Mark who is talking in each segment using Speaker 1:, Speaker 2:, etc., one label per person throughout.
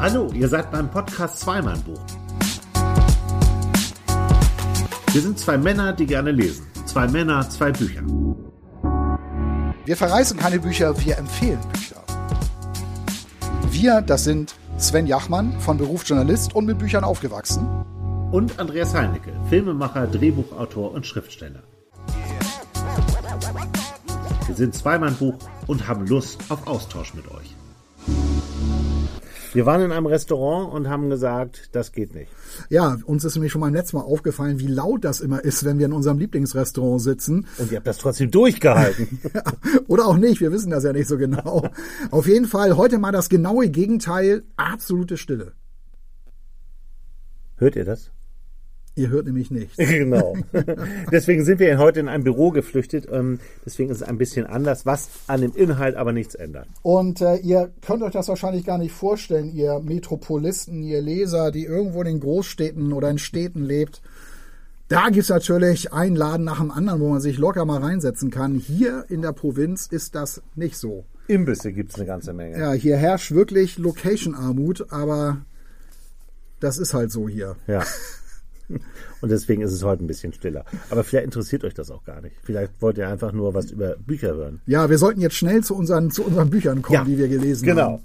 Speaker 1: Hallo, ihr seid beim Podcast Zweimann-Buch. Wir sind zwei Männer, die gerne lesen. Zwei Männer, zwei Bücher.
Speaker 2: Wir verreißen keine Bücher, wir empfehlen Bücher. Wir, das sind Sven Jachmann, von Beruf Journalist und mit Büchern aufgewachsen.
Speaker 1: Und Andreas Heinecke, Filmemacher, Drehbuchautor und Schriftsteller. Wir sind Zweimann-Buch und haben Lust auf Austausch mit euch. Wir waren in einem Restaurant und haben gesagt, das geht nicht.
Speaker 2: Ja, uns ist nämlich schon beim letzten Mal aufgefallen, wie laut das immer ist, wenn wir in unserem Lieblingsrestaurant sitzen.
Speaker 1: Und ihr habt das trotzdem durchgehalten.
Speaker 2: Oder auch nicht, wir wissen das ja nicht so genau. Auf jeden Fall heute mal das genaue Gegenteil, absolute Stille.
Speaker 1: Hört ihr das?
Speaker 2: Ihr hört nämlich nichts.
Speaker 1: Genau. Deswegen sind wir heute in ein Büro geflüchtet. Ähm, deswegen ist es ein bisschen anders, was an dem Inhalt aber nichts ändert.
Speaker 2: Und äh, ihr könnt euch das wahrscheinlich gar nicht vorstellen, ihr Metropolisten, ihr Leser, die irgendwo in den Großstädten oder in Städten lebt. Da gibt's natürlich einen Laden nach dem anderen, wo man sich locker mal reinsetzen kann. Hier in der Provinz ist das nicht so.
Speaker 1: Imbisse gibt's eine ganze Menge.
Speaker 2: Ja, hier herrscht wirklich Location-Armut, aber das ist halt so hier.
Speaker 1: Ja. Und deswegen ist es heute ein bisschen stiller. Aber vielleicht interessiert euch das auch gar nicht. Vielleicht wollt ihr einfach nur was über Bücher hören.
Speaker 2: Ja, wir sollten jetzt schnell zu unseren, zu unseren Büchern kommen,
Speaker 1: Ja,
Speaker 2: die wir gelesen
Speaker 1: genau.
Speaker 2: haben.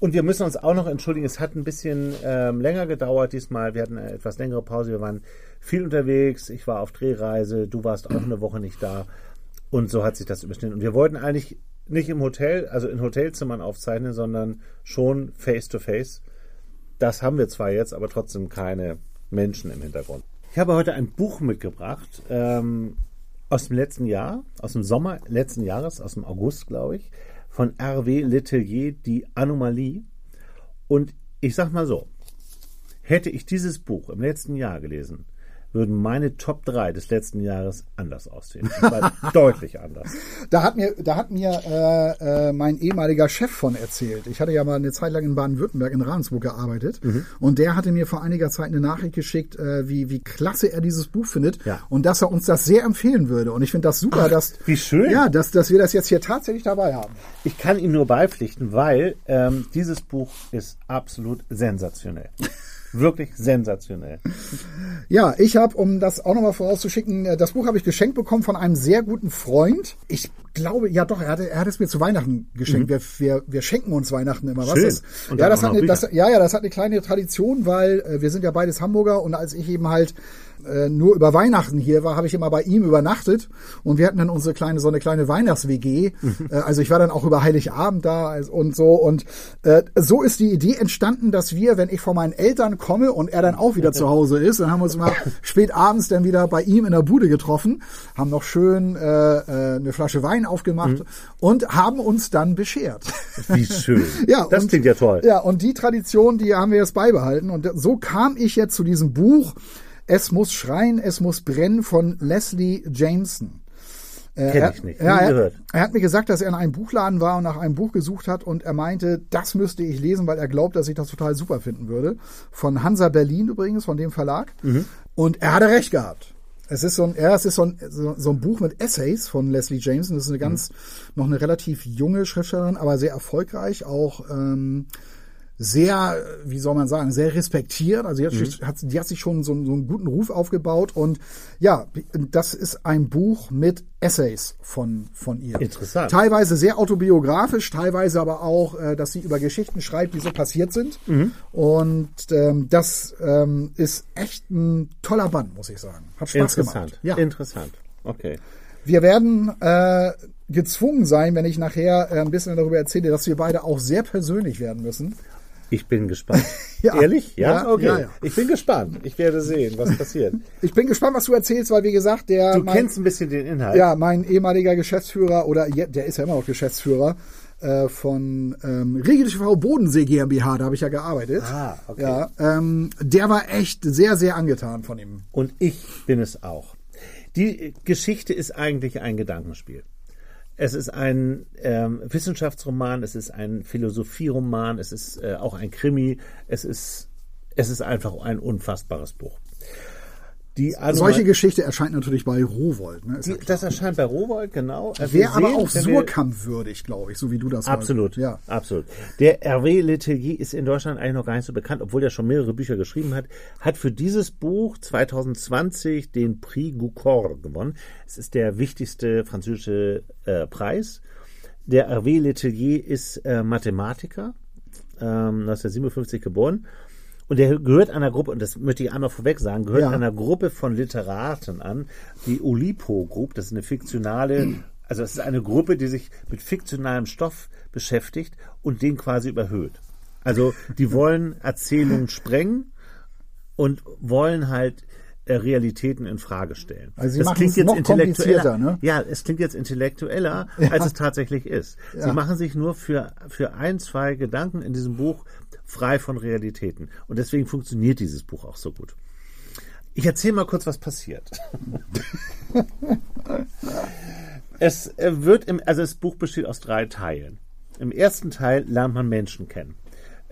Speaker 1: Und wir müssen uns auch noch entschuldigen, es hat ein bisschen ähm, länger gedauert diesmal. Wir hatten eine etwas längere Pause. Wir waren viel unterwegs. Ich war auf Drehreise. Du warst auch eine Woche nicht da. Und so hat sich das überschnitten. Und wir wollten eigentlich nicht im Hotel, also in Hotelzimmern aufzeichnen, sondern schon face to face. Das haben wir zwar jetzt, aber trotzdem keine Menschen im Hintergrund. Ich habe heute ein Buch mitgebracht ähm, aus dem letzten Jahr, aus dem Sommer letzten Jahres, aus dem August, glaube ich, von R.W. Letellier, Die Anomalie. Und ich sag mal so, hätte ich dieses Buch im letzten Jahr gelesen, würden meine Top 3 des letzten Jahres anders aussehen. Deutlich anders.
Speaker 2: Da hat mir, da hat mir äh, äh, mein ehemaliger Chef von erzählt. Ich hatte ja mal eine Zeit lang in Baden-Württemberg in Ravensburg gearbeitet
Speaker 1: Mhm.
Speaker 2: und der hatte mir vor einiger Zeit eine Nachricht geschickt, äh, wie, wie klasse er dieses Buch findet
Speaker 1: Ja.
Speaker 2: und dass er uns das sehr empfehlen würde. Und ich finde das super, dass
Speaker 1: wie schön.
Speaker 2: ja, dass, dass wir das jetzt hier tatsächlich dabei haben.
Speaker 1: Ich kann ihm nur beipflichten, weil ähm, dieses Buch ist absolut sensationell. Wirklich sensationell.
Speaker 2: Ja, ich habe, um das auch nochmal vorauszuschicken, äh, das Buch habe ich geschenkt bekommen von einem sehr guten Freund. Ich glaube, ja doch, er, hatte, er hat es mir zu Weihnachten geschenkt. Wir, wir, wir schenken uns Weihnachten immer was.
Speaker 1: Mhm. Schön.
Speaker 2: Das, ja, das hat eine, das, ja, ja, das hat eine kleine Tradition, weil äh, wir sind ja beides Hamburger und als ich eben halt äh, nur über Weihnachten hier war, habe ich immer bei ihm übernachtet und wir hatten dann unsere kleine so eine kleine Weihnachts-WG. Äh, also ich war dann auch über Heiligabend da und so und äh, so ist die Idee entstanden, dass wir, wenn ich von meinen Eltern komme und er dann auch wieder zu Hause ist, dann haben wir uns mal spät abends dann wieder bei ihm in der Bude getroffen, haben noch schön äh, äh, eine Flasche Wein aufgemacht
Speaker 1: Mhm.
Speaker 2: und haben uns dann beschert.
Speaker 1: Wie schön.
Speaker 2: Ja,
Speaker 1: das
Speaker 2: und-
Speaker 1: klingt ja toll.
Speaker 2: Ja, und die Tradition, die haben wir jetzt beibehalten. Und so kam ich jetzt zu diesem Buch Es muss schreien, es muss brennen von Leslie Jameson. Äh,
Speaker 1: Kenn
Speaker 2: er-
Speaker 1: ich nicht,
Speaker 2: er,
Speaker 1: gehört.
Speaker 2: er hat mir gesagt, dass er in einem Buchladen war und nach einem Buch gesucht hat und er meinte, das müsste ich lesen, weil er glaubt, dass ich das total super finden würde. Von Hansa Berlin übrigens, von dem Verlag.
Speaker 1: Mhm.
Speaker 2: Und er hatte recht gehabt. Es ist so ein, ja, es ist so ein, so, so ein Buch mit Essays von Leslie Jameson. Das ist eine ganz, noch eine relativ junge Schriftstellerin, aber sehr erfolgreich, auch ähm, sehr, wie soll man sagen, sehr respektiert. Also die hat, sich- hat, die hat sich schon so, so einen guten Ruf aufgebaut. Und ja, das ist ein Buch mit Essays von, von ihr.
Speaker 1: Interessant.
Speaker 2: Teilweise sehr autobiografisch, teilweise aber auch, äh, dass sie über Geschichten schreibt, die so passiert sind. Und ähm, das ähm, ist echt ein toller Band, muss ich sagen. Hat Spaß
Speaker 1: Interessant.
Speaker 2: gemacht. Ja.
Speaker 1: Interessant. Okay.
Speaker 2: Wir werden äh, gezwungen sein, wenn ich nachher äh, ein bisschen darüber erzähle, dass wir beide auch sehr persönlich werden müssen.
Speaker 1: Ich bin gespannt.
Speaker 2: Ja.
Speaker 1: Ehrlich? Ja?
Speaker 2: Ja,
Speaker 1: okay.
Speaker 2: ja, ja.
Speaker 1: Ich bin gespannt. Ich werde sehen, was passiert.
Speaker 2: Ich bin gespannt, was du erzählst, weil wie gesagt, der
Speaker 1: Du
Speaker 2: mein,
Speaker 1: kennst ein bisschen den Inhalt.
Speaker 2: ja mein ehemaliger Geschäftsführer oder der ist ja immer noch Geschäftsführer äh, von ähm, Regel TV Bodensee GmbH, da habe ich ja gearbeitet.
Speaker 1: Ah, okay.
Speaker 2: Ja, ähm, der war echt sehr, sehr angetan von ihm.
Speaker 1: Und ich bin es auch. Die Geschichte ist eigentlich ein Gedankenspiel. Es ist ein ähm, Wissenschaftsroman, es ist ein Philosophieroman, es ist äh, auch ein Krimi, es ist, es ist einfach ein unfassbares Buch. Die
Speaker 2: Solche Geschichte erscheint natürlich bei Rowold. Ne?
Speaker 1: Die, das erscheint bei Rowold, genau.
Speaker 2: Also Wäre aber auch Surkamp-würdig, glaube ich, so wie du das
Speaker 1: Absolut, ja. absolut. Der Hervé Letelier ist in Deutschland eigentlich noch gar nicht so bekannt, obwohl er schon mehrere Bücher geschrieben hat. Hat für dieses Buch 2020 den Prix Goncourt gewonnen. Es ist der wichtigste französische äh, Preis. Der Hervé Letelier ist äh, Mathematiker, ähm, 1957 geboren und der gehört einer Gruppe, und das möchte ich einmal vorweg sagen, gehört ja. einer Gruppe von Literaten an, die Olipo Group, das ist eine fiktionale, also es ist eine Gruppe, die sich mit fiktionalem Stoff beschäftigt und den quasi überhöht. Also die wollen Erzählungen sprengen und wollen halt Realitäten in Frage stellen.
Speaker 2: Also Sie das klingt jetzt intellektueller. Ne?
Speaker 1: Ja, es klingt jetzt intellektueller, ja. als es tatsächlich ist. Ja. Sie machen sich nur für, für ein, zwei Gedanken in diesem Buch frei von Realitäten. Und deswegen funktioniert dieses Buch auch so gut. Ich erzähle mal kurz, was passiert. es äh, wird im, also das Buch besteht aus drei Teilen. Im ersten Teil lernt man Menschen kennen.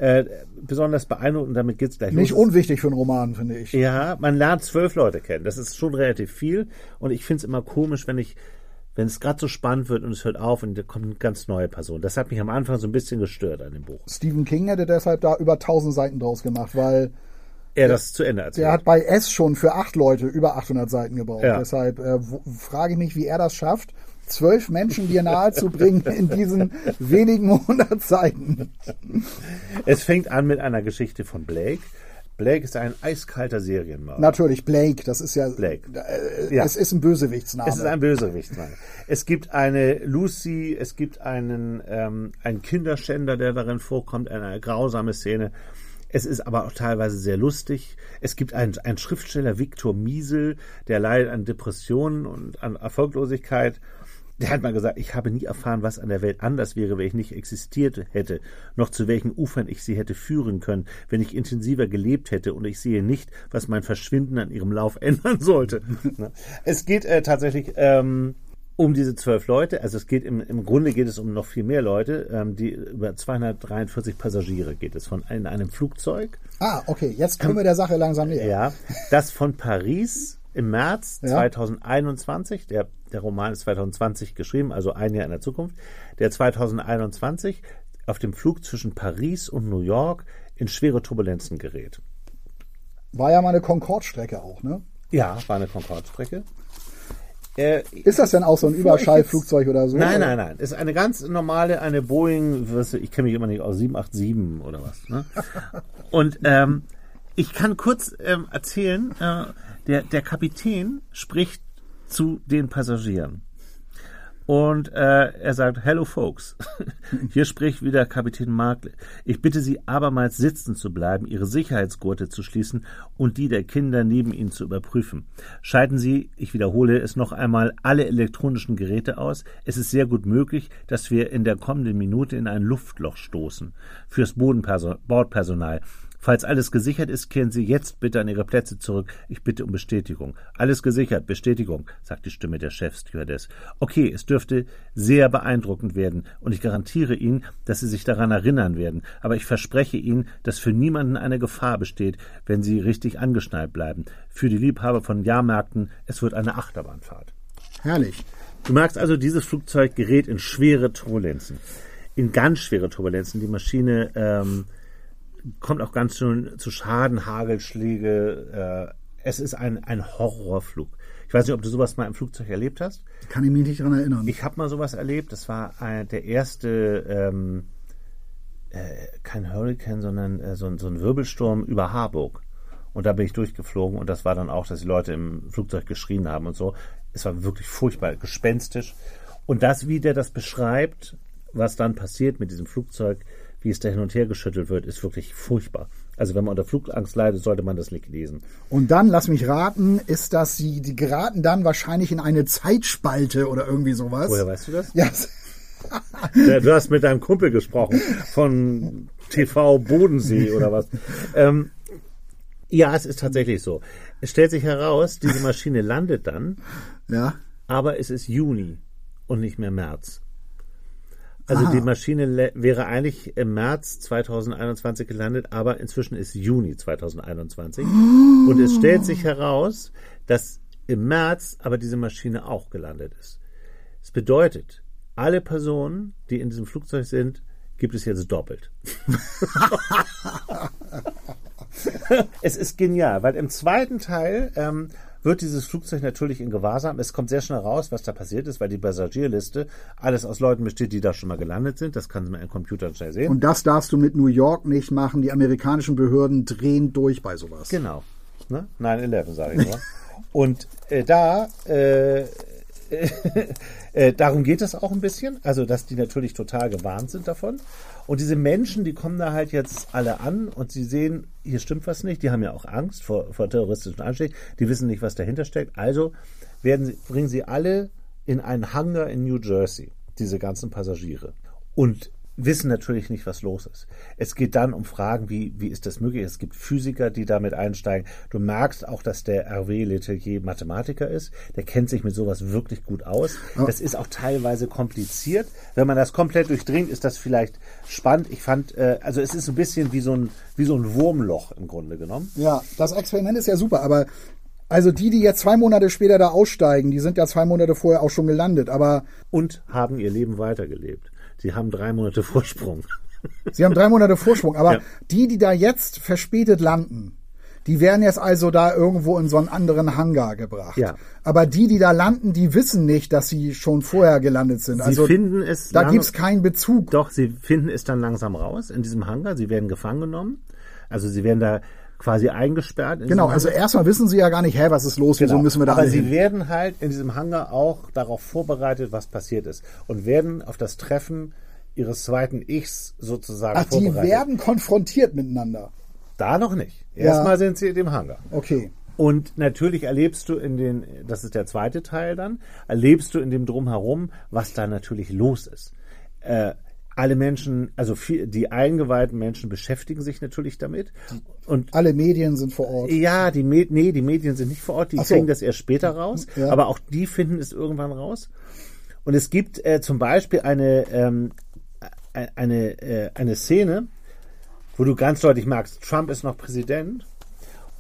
Speaker 1: Äh, besonders beeindruckend, damit geht es gleich
Speaker 2: Nicht los. unwichtig für einen Roman, finde ich.
Speaker 1: Ja, man lernt zwölf Leute kennen. Das ist schon relativ viel. Und ich finde es immer komisch, wenn ich wenn es gerade so spannend wird und es hört auf und da kommt eine ganz neue Person. Das hat mich am Anfang so ein bisschen gestört an dem Buch.
Speaker 2: Stephen King hätte deshalb da über 1000 Seiten draus gemacht, weil
Speaker 1: er das zu Ende
Speaker 2: erzählt. Der hat bei S schon für acht Leute über 800 Seiten gebraucht. Ja. Deshalb äh, frage ich mich, wie er das schafft, zwölf Menschen dir nahe zu bringen in diesen wenigen hundert Seiten.
Speaker 1: Es fängt an mit einer Geschichte von Blake Blake ist ein eiskalter Serienmörder.
Speaker 2: Natürlich, Blake, das ist ja. Blake. Äh, ja. Es ist ein Bösewichtsname.
Speaker 1: Es ist ein Bösewichtsname. es gibt eine Lucy, es gibt einen, ähm, einen Kinderschänder, der darin vorkommt, eine grausame Szene. Es ist aber auch teilweise sehr lustig. Es gibt einen, einen Schriftsteller, Viktor Miesel, der leidet an Depressionen und an Erfolglosigkeit. Der hat mal gesagt, ich habe nie erfahren, was an der Welt anders wäre, wenn ich nicht existiert hätte, noch zu welchen Ufern ich sie hätte führen können, wenn ich intensiver gelebt hätte und ich sehe nicht, was mein Verschwinden an ihrem Lauf ändern sollte. Ne? es geht äh, tatsächlich ähm, um diese zwölf Leute, also es geht im, im Grunde geht es um noch viel mehr Leute, ähm, die über 243 Passagiere geht es von in einem Flugzeug.
Speaker 2: Ah, okay, jetzt kommen wir der Sache langsam näher.
Speaker 1: Ja, das von Paris im März ja. 2021, der, der Roman ist 2020 geschrieben, also ein Jahr in der Zukunft, der 2021 auf dem Flug zwischen Paris und New York in schwere Turbulenzen gerät.
Speaker 2: War ja mal eine Concorde-Strecke auch, ne?
Speaker 1: Ja, war eine Concorde-Strecke.
Speaker 2: Äh, ist das denn auch so ein Überschallflugzeug oder so?
Speaker 1: Nein, nein, nein. Ist eine ganz normale, eine Boeing, ich kenne mich immer nicht aus, 787 oder was. Ne? Und ähm, ich kann kurz ähm, erzählen, äh, der, der Kapitän spricht zu den Passagieren. Und äh, er sagt, Hello folks, hier spricht wieder Kapitän Markle. Ich bitte Sie abermals sitzen zu bleiben, Ihre Sicherheitsgurte zu schließen und die der Kinder neben Ihnen zu überprüfen. Schalten Sie, ich wiederhole es noch einmal, alle elektronischen Geräte aus. Es ist sehr gut möglich, dass wir in der kommenden Minute in ein Luftloch stoßen. Fürs Bordpersonal. Falls alles gesichert ist, kehren Sie jetzt bitte an Ihre Plätze zurück. Ich bitte um Bestätigung. Alles gesichert, Bestätigung, sagt die Stimme der Chefstewardess. Okay, es dürfte sehr beeindruckend werden und ich garantiere Ihnen, dass Sie sich daran erinnern werden. Aber ich verspreche Ihnen, dass für niemanden eine Gefahr besteht, wenn Sie richtig angeschnallt bleiben. Für die Liebhaber von Jahrmärkten, es wird eine Achterbahnfahrt.
Speaker 2: Herrlich.
Speaker 1: Du merkst also, dieses Flugzeug gerät in schwere Turbulenzen. In ganz schwere Turbulenzen. Die Maschine ähm, kommt auch ganz schön zu Schaden, Hagelschläge. Äh, es ist ein, ein Horrorflug. Ich weiß nicht, ob du sowas mal im Flugzeug erlebt hast.
Speaker 2: Kann ich mich nicht daran erinnern.
Speaker 1: Ich habe mal sowas erlebt. Das war ein, der erste, ähm, äh, kein Hurricane, sondern äh, so, so ein Wirbelsturm über Harburg. Und da bin ich durchgeflogen und das war dann auch, dass die Leute im Flugzeug geschrien haben und so. Es war wirklich furchtbar, gespenstisch. Und das, wie der das beschreibt, was dann passiert mit diesem Flugzeug, wie es da hin und her geschüttelt wird, ist wirklich furchtbar. Also wenn man unter Flugangst leidet, sollte man das nicht lesen.
Speaker 2: Und dann, lass mich raten, ist das, die, die geraten dann wahrscheinlich in eine Zeitspalte oder irgendwie sowas.
Speaker 1: Woher weißt du das?
Speaker 2: Ja.
Speaker 1: du hast mit deinem Kumpel gesprochen von TV Bodensee oder was. Ähm, ja, es ist tatsächlich so. Es stellt sich heraus, diese Maschine landet dann.
Speaker 2: Ja.
Speaker 1: Aber es ist Juni und nicht mehr März. Also
Speaker 2: Aha.
Speaker 1: die Maschine wäre eigentlich im März 2021 gelandet, aber inzwischen ist Juni 2021. Und es stellt sich heraus, dass im März aber diese Maschine auch gelandet ist. Das bedeutet, alle Personen, die in diesem Flugzeug sind, gibt es jetzt doppelt. es ist genial, weil im zweiten Teil ähm, wird dieses Flugzeug natürlich in Gewahrsam. Es kommt sehr schnell raus, was da passiert ist, weil die Passagierliste alles aus Leuten besteht, die da schon mal gelandet sind. Das kann man im Computer schnell sehen.
Speaker 2: Und das darfst du mit New York nicht machen. Die amerikanischen Behörden drehen durch bei sowas.
Speaker 1: Genau. Ne? 9-11, sage ich nur. Und äh, da, äh, äh, darum geht es auch ein bisschen. Also, dass die natürlich total gewarnt sind davon. Und diese Menschen, die kommen da halt jetzt alle an und sie sehen, hier stimmt was nicht. Die haben ja auch Angst vor, vor terroristischen Anschlägen. Die wissen nicht, was dahinter steckt. Also werden sie, bringen sie alle in einen Hangar in New Jersey, diese ganzen Passagiere. Und wissen natürlich nicht, was los ist. Es geht dann um Fragen wie, wie ist das möglich? Es gibt Physiker, die damit einsteigen. Du merkst auch, dass der Hervé Letelier Mathematiker ist. Der kennt sich mit sowas wirklich gut aus. Das ist auch teilweise kompliziert. Wenn man das komplett durchdringt, ist das vielleicht spannend. Ich fand, äh, also es ist ein bisschen wie so ein, wie so ein Wurmloch im Grunde genommen.
Speaker 2: Ja, das Experiment ist ja super, aber also die, die jetzt zwei Monate später da aussteigen, die sind ja zwei Monate vorher auch schon gelandet, aber
Speaker 1: Und haben ihr Leben weitergelebt. Sie haben drei Monate Vorsprung.
Speaker 2: sie haben drei Monate Vorsprung. Aber
Speaker 1: Ja.
Speaker 2: die, die da jetzt verspätet landen, die werden jetzt also da irgendwo in so einen anderen Hangar gebracht.
Speaker 1: Ja.
Speaker 2: Aber die, die da landen, die wissen nicht, dass sie schon vorher gelandet sind.
Speaker 1: Sie
Speaker 2: also
Speaker 1: finden es
Speaker 2: da
Speaker 1: lange-
Speaker 2: gibt's keinen Bezug.
Speaker 1: Doch, sie finden es dann langsam raus in diesem Hangar. Sie werden gefangen genommen. Also sie werden da quasi eingesperrt. in
Speaker 2: Genau, also erstmal wissen sie ja gar nicht, hä, was ist los, wieso
Speaker 1: Genau.
Speaker 2: müssen wir da
Speaker 1: Aber sie
Speaker 2: hin?
Speaker 1: werden halt in diesem Hangar auch darauf vorbereitet, was passiert ist. Und werden auf das Treffen ihres zweiten Ichs sozusagen
Speaker 2: Ach, die
Speaker 1: vorbereitet.
Speaker 2: werden konfrontiert miteinander.
Speaker 1: da noch nicht.
Speaker 2: Ja.
Speaker 1: Erstmal sind sie in dem Hangar.
Speaker 2: Okay.
Speaker 1: Und natürlich erlebst du in den, das ist der zweite Teil dann, erlebst du in dem Drumherum, was da natürlich los ist. Äh, alle Menschen, also viel, die eingeweihten Menschen beschäftigen sich natürlich damit. Und
Speaker 2: Alle Medien sind vor Ort.
Speaker 1: ja, die, Med nee, die Medien sind nicht vor Ort, die
Speaker 2: so.
Speaker 1: kriegen das erst später raus,
Speaker 2: Ja.
Speaker 1: aber auch die finden es irgendwann raus. Und es gibt äh, zum Beispiel eine, ähm, äh, eine, äh, eine Szene, wo du ganz deutlich merkst, Trump ist noch Präsident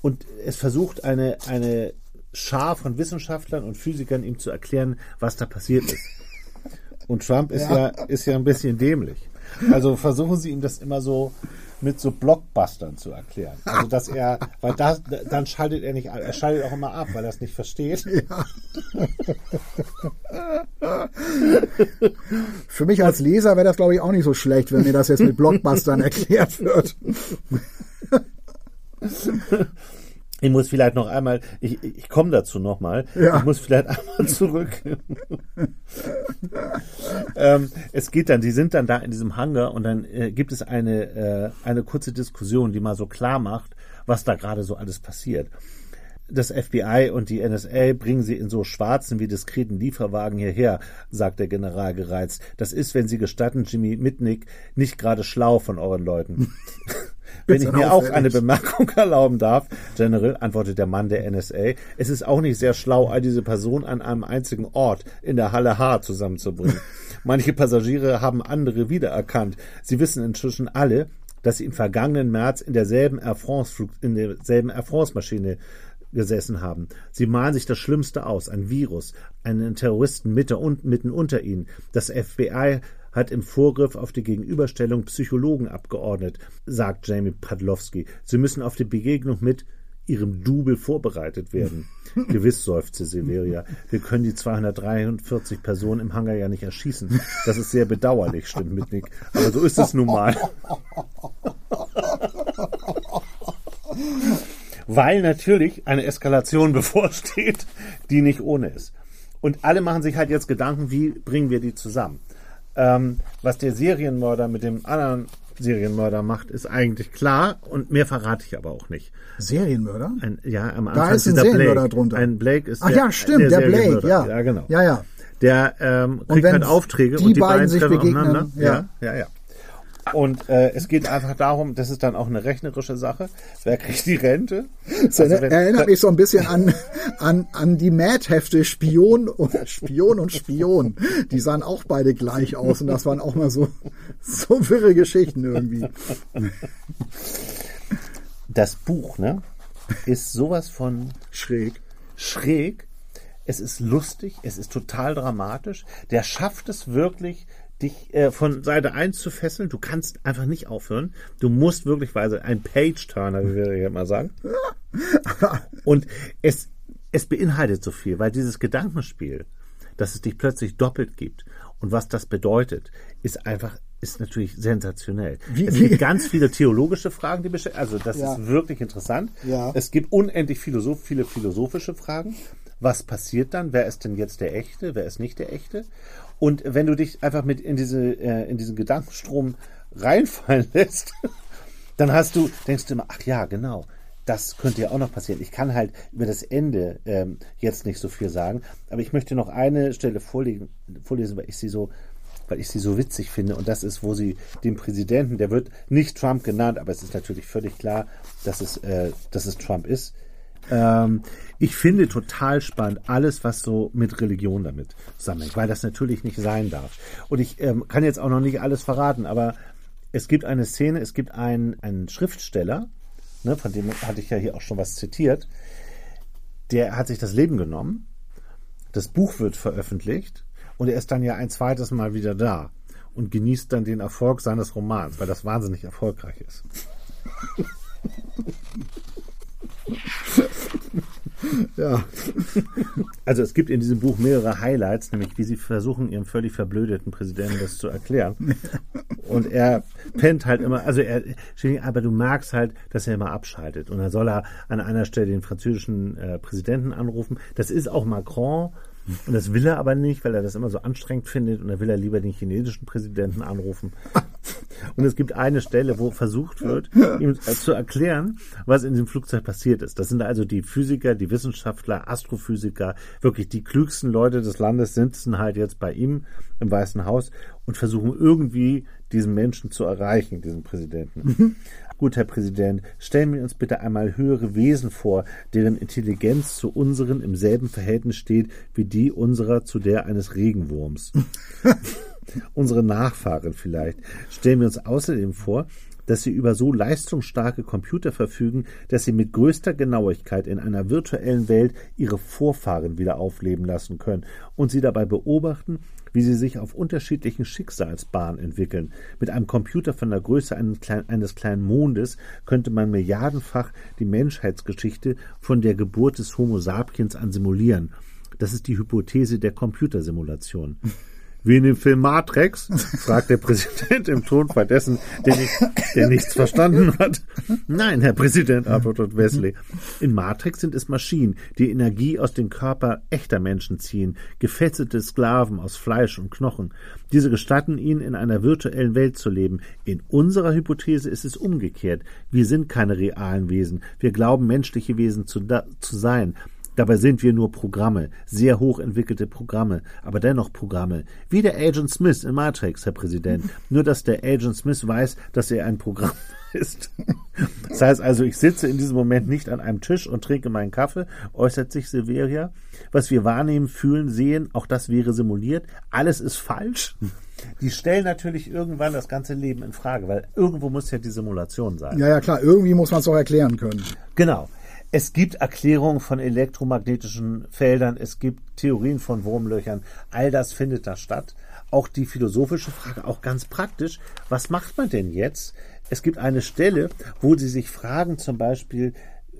Speaker 1: und es versucht eine, eine Schar von Wissenschaftlern und Physikern ihm zu erklären, was da passiert ist. Und Trump ist ja, ist ja ein bisschen dämlich. Also versuchen sie ihm das immer so mit so Blockbustern zu erklären. Also dass er, weil das, dann schaltet er nicht. Er schaltet auch immer ab, weil er es nicht versteht.
Speaker 2: Für mich als Leser wäre das, glaube ich, auch nicht so schlecht, wenn mir das jetzt mit Blockbustern erklärt wird.
Speaker 1: Ich muss vielleicht noch einmal, ich, ich komme dazu nochmal.
Speaker 2: Ja.
Speaker 1: Ich muss vielleicht einmal zurück. ähm, es geht dann, die sind dann da in diesem Hangar und dann äh, gibt es eine, äh, eine kurze Diskussion, die mal so klar macht, was da gerade so alles passiert. Das FBI und die NSA bringen sie in so schwarzen wie diskreten Lieferwagen hierher, sagt der General gereizt. Das ist, wenn Sie gestatten, Jimmy Mitnick, nicht gerade schlau von euren Leuten. Wenn ich mir auch eine Bemerkung erlauben darf, General, antwortet der Mann der NSA, es ist auch nicht sehr schlau, all diese Personen an einem einzigen Ort in der Halle H zusammenzubringen. Manche Passagiere haben andere wiedererkannt. Sie wissen inzwischen alle, dass sie im vergangenen März in derselben Air France in derselben Air France Maschine gesessen haben. Sie malen sich das Schlimmste aus, ein Virus, einen Terroristen mitten unter ihnen. Das FBI hat im Vorgriff auf die Gegenüberstellung Psychologen abgeordnet, sagt Jamie Padlowski. Sie müssen auf die Begegnung mit ihrem Double vorbereitet werden. Gewiss, seufzte Severia. Wir können die 243 Personen im Hangar ja nicht erschießen. Das ist sehr bedauerlich, stimmt Mitnick. Aber so ist es nun mal. Weil natürlich eine Eskalation bevorsteht, die nicht ohne ist. Und alle machen sich halt jetzt Gedanken, wie bringen wir die zusammen. Ähm, was der Serienmörder mit dem anderen Serienmörder macht, ist eigentlich klar und mehr verrate ich aber auch nicht.
Speaker 2: Serienmörder?
Speaker 1: Ein, ja, am Anfang
Speaker 2: ist ein
Speaker 1: dieser
Speaker 2: Serienmörder
Speaker 1: Blake.
Speaker 2: drunter.
Speaker 1: Ein Blake ist
Speaker 2: Ach ja, stimmt, der Blake,
Speaker 1: Serienmörder.
Speaker 2: ja.
Speaker 1: Ja, genau.
Speaker 2: Ja, ja.
Speaker 1: Der ähm, kriegt halt Aufträge
Speaker 2: die
Speaker 1: und die
Speaker 2: beiden
Speaker 1: beiden
Speaker 2: sich begegnen, ja.
Speaker 1: ja, ja, ja. Und äh, es geht einfach darum, das ist dann auch eine rechnerische Sache. Wer kriegt die Rente?
Speaker 2: Das also wenn, erinnert mich so ein bisschen an, an, an die Mad-Hefte Spion und Spion und Spion. Die sahen auch beide gleich aus und das waren auch mal so, so wirre Geschichten irgendwie.
Speaker 1: Das Buch, ne, ist sowas von
Speaker 2: schräg.
Speaker 1: Schräg. Es ist lustig, es ist total dramatisch. Der schafft es wirklich, dich äh, von Seite 1 zu fesseln. Du kannst einfach nicht aufhören. Du musst wirklich weise ein Page-Turner, wie wir ja mal sagen. Und es, es beinhaltet so viel, weil dieses Gedankenspiel, dass es dich plötzlich doppelt gibt und was das bedeutet, ist einfach ist natürlich sensationell. Wie, es gibt ganz viele theologische Fragen, die beschäftigen. Also das ja. ist wirklich interessant.
Speaker 2: Ja.
Speaker 1: Es gibt unendlich Philosoph viele philosophische Fragen. Was passiert dann? Wer ist denn jetzt der Echte? Wer ist nicht der Echte? Und wenn du dich einfach mit in diese äh, in diesen Gedankenstrom reinfallen lässt, dann hast du denkst du immer, ach ja, genau. Das könnte ja auch noch passieren. Ich kann halt über das Ende ähm, jetzt nicht so viel sagen, aber ich möchte noch eine Stelle vorlegen, vorlesen, weil ich sie so weil ich sie so witzig finde. Und das ist, wo sie den Präsidenten, der wird nicht Trump genannt, aber es ist natürlich völlig klar, dass es, äh, dass es Trump ist. Ähm, ich finde total spannend alles, was so mit Religion damit zusammenhängt, weil das natürlich nicht sein darf. Und ich ähm, kann jetzt auch noch nicht alles verraten, aber es gibt eine Szene, es gibt einen, einen Schriftsteller, ne, von dem hatte ich ja hier auch schon was zitiert, der hat sich das Leben genommen. Das Buch wird veröffentlicht und er ist dann ja ein zweites Mal wieder da und genießt dann den Erfolg seines Romans, weil das wahnsinnig erfolgreich ist.
Speaker 2: ja.
Speaker 1: Also es gibt in diesem Buch mehrere Highlights, nämlich wie sie versuchen, ihrem völlig verblödeten Präsidenten das zu erklären. Und er pennt halt immer, also er, aber du merkst halt, dass er immer abschaltet. Und dann soll er an einer Stelle den französischen äh, Präsidenten anrufen. Das ist auch Macron und das will er aber nicht, weil er das immer so anstrengend findet und er will er lieber den chinesischen Präsidenten anrufen. Und es gibt eine Stelle, wo versucht wird, ihm zu erklären, was in dem Flugzeug passiert ist. Das sind also die Physiker, die Wissenschaftler, Astrophysiker, wirklich die klügsten Leute des Landes sitzen halt jetzt bei ihm im Weißen Haus und versuchen irgendwie diesen Menschen zu erreichen, diesen Präsidenten. Gut, Herr Präsident, stellen wir uns bitte einmal höhere Wesen vor, deren Intelligenz zu unseren im selben Verhältnis steht wie die unserer zu der eines Regenwurms. Unsere Nachfahren vielleicht. Stellen wir uns außerdem vor, dass sie über so leistungsstarke Computer verfügen, dass sie mit größter Genauigkeit in einer virtuellen Welt ihre Vorfahren wieder aufleben lassen können und sie dabei beobachten, wie sie sich auf unterschiedlichen Schicksalsbahnen entwickeln. Mit einem Computer von der Größe eines, kleinen, Mondes könnte man milliardenfach die Menschheitsgeschichte von der Geburt des Homo sapiens an simulieren. Das ist die Hypothese der Computersimulation. Wie in dem Film Matrix? fragt der Präsident im Tonfall dessen, der, nicht, der nichts verstanden hat. Nein, Herr Präsident, antwortet Wesley. In Matrix sind es Maschinen, die Energie aus dem Körper echter Menschen ziehen, gefesselte Sklaven aus Fleisch und Knochen. Diese gestatten ihnen, in einer virtuellen Welt zu leben. In unserer Hypothese ist es umgekehrt. Wir sind keine realen Wesen. Wir glauben, menschliche Wesen zu, zu sein. Dabei sind wir nur Programme, sehr hochentwickelte Programme, aber dennoch Programme. Wie der Agent Smith in Matrix, Herr Präsident. Nur, dass der Agent Smith weiß, dass er ein Programm ist. Das heißt also, ich sitze in diesem Moment nicht an einem Tisch und trinke meinen Kaffee, äußert sich Silveria. Was wir wahrnehmen, fühlen, sehen, auch das wäre simuliert. Alles ist falsch. Die stellen natürlich irgendwann das ganze Leben in Frage, weil irgendwo muss ja die Simulation sein.
Speaker 2: Ja, ja, klar. Irgendwie muss man es auch erklären können.
Speaker 1: Genau. Es gibt Erklärungen von elektromagnetischen Feldern, es gibt Theorien von Wurmlöchern, all das findet da statt. Auch die philosophische Frage, auch ganz praktisch, was macht man denn jetzt? Es gibt eine Stelle, wo sie sich fragen, zum Beispiel,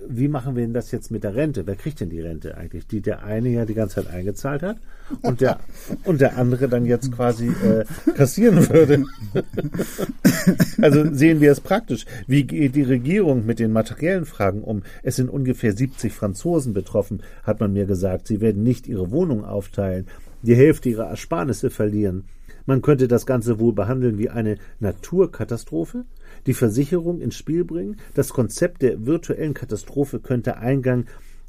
Speaker 1: wie machen wir denn das jetzt mit der Rente? Wer kriegt denn die Rente eigentlich? Die der eine ja die ganze Zeit eingezahlt hat und der, und der andere dann jetzt quasi äh, kassieren würde. also sehen wir es praktisch. Wie geht die Regierung mit den materiellen Fragen um? Es sind ungefähr 70 Franzosen betroffen, hat man mir gesagt. Sie werden nicht ihre Wohnung aufteilen, die Hälfte ihrer Ersparnisse verlieren. Man könnte das Ganze wohl behandeln wie eine Naturkatastrophe, die Versicherung ins Spiel bringen. Das Konzept der virtuellen Katastrophe könnte Eingang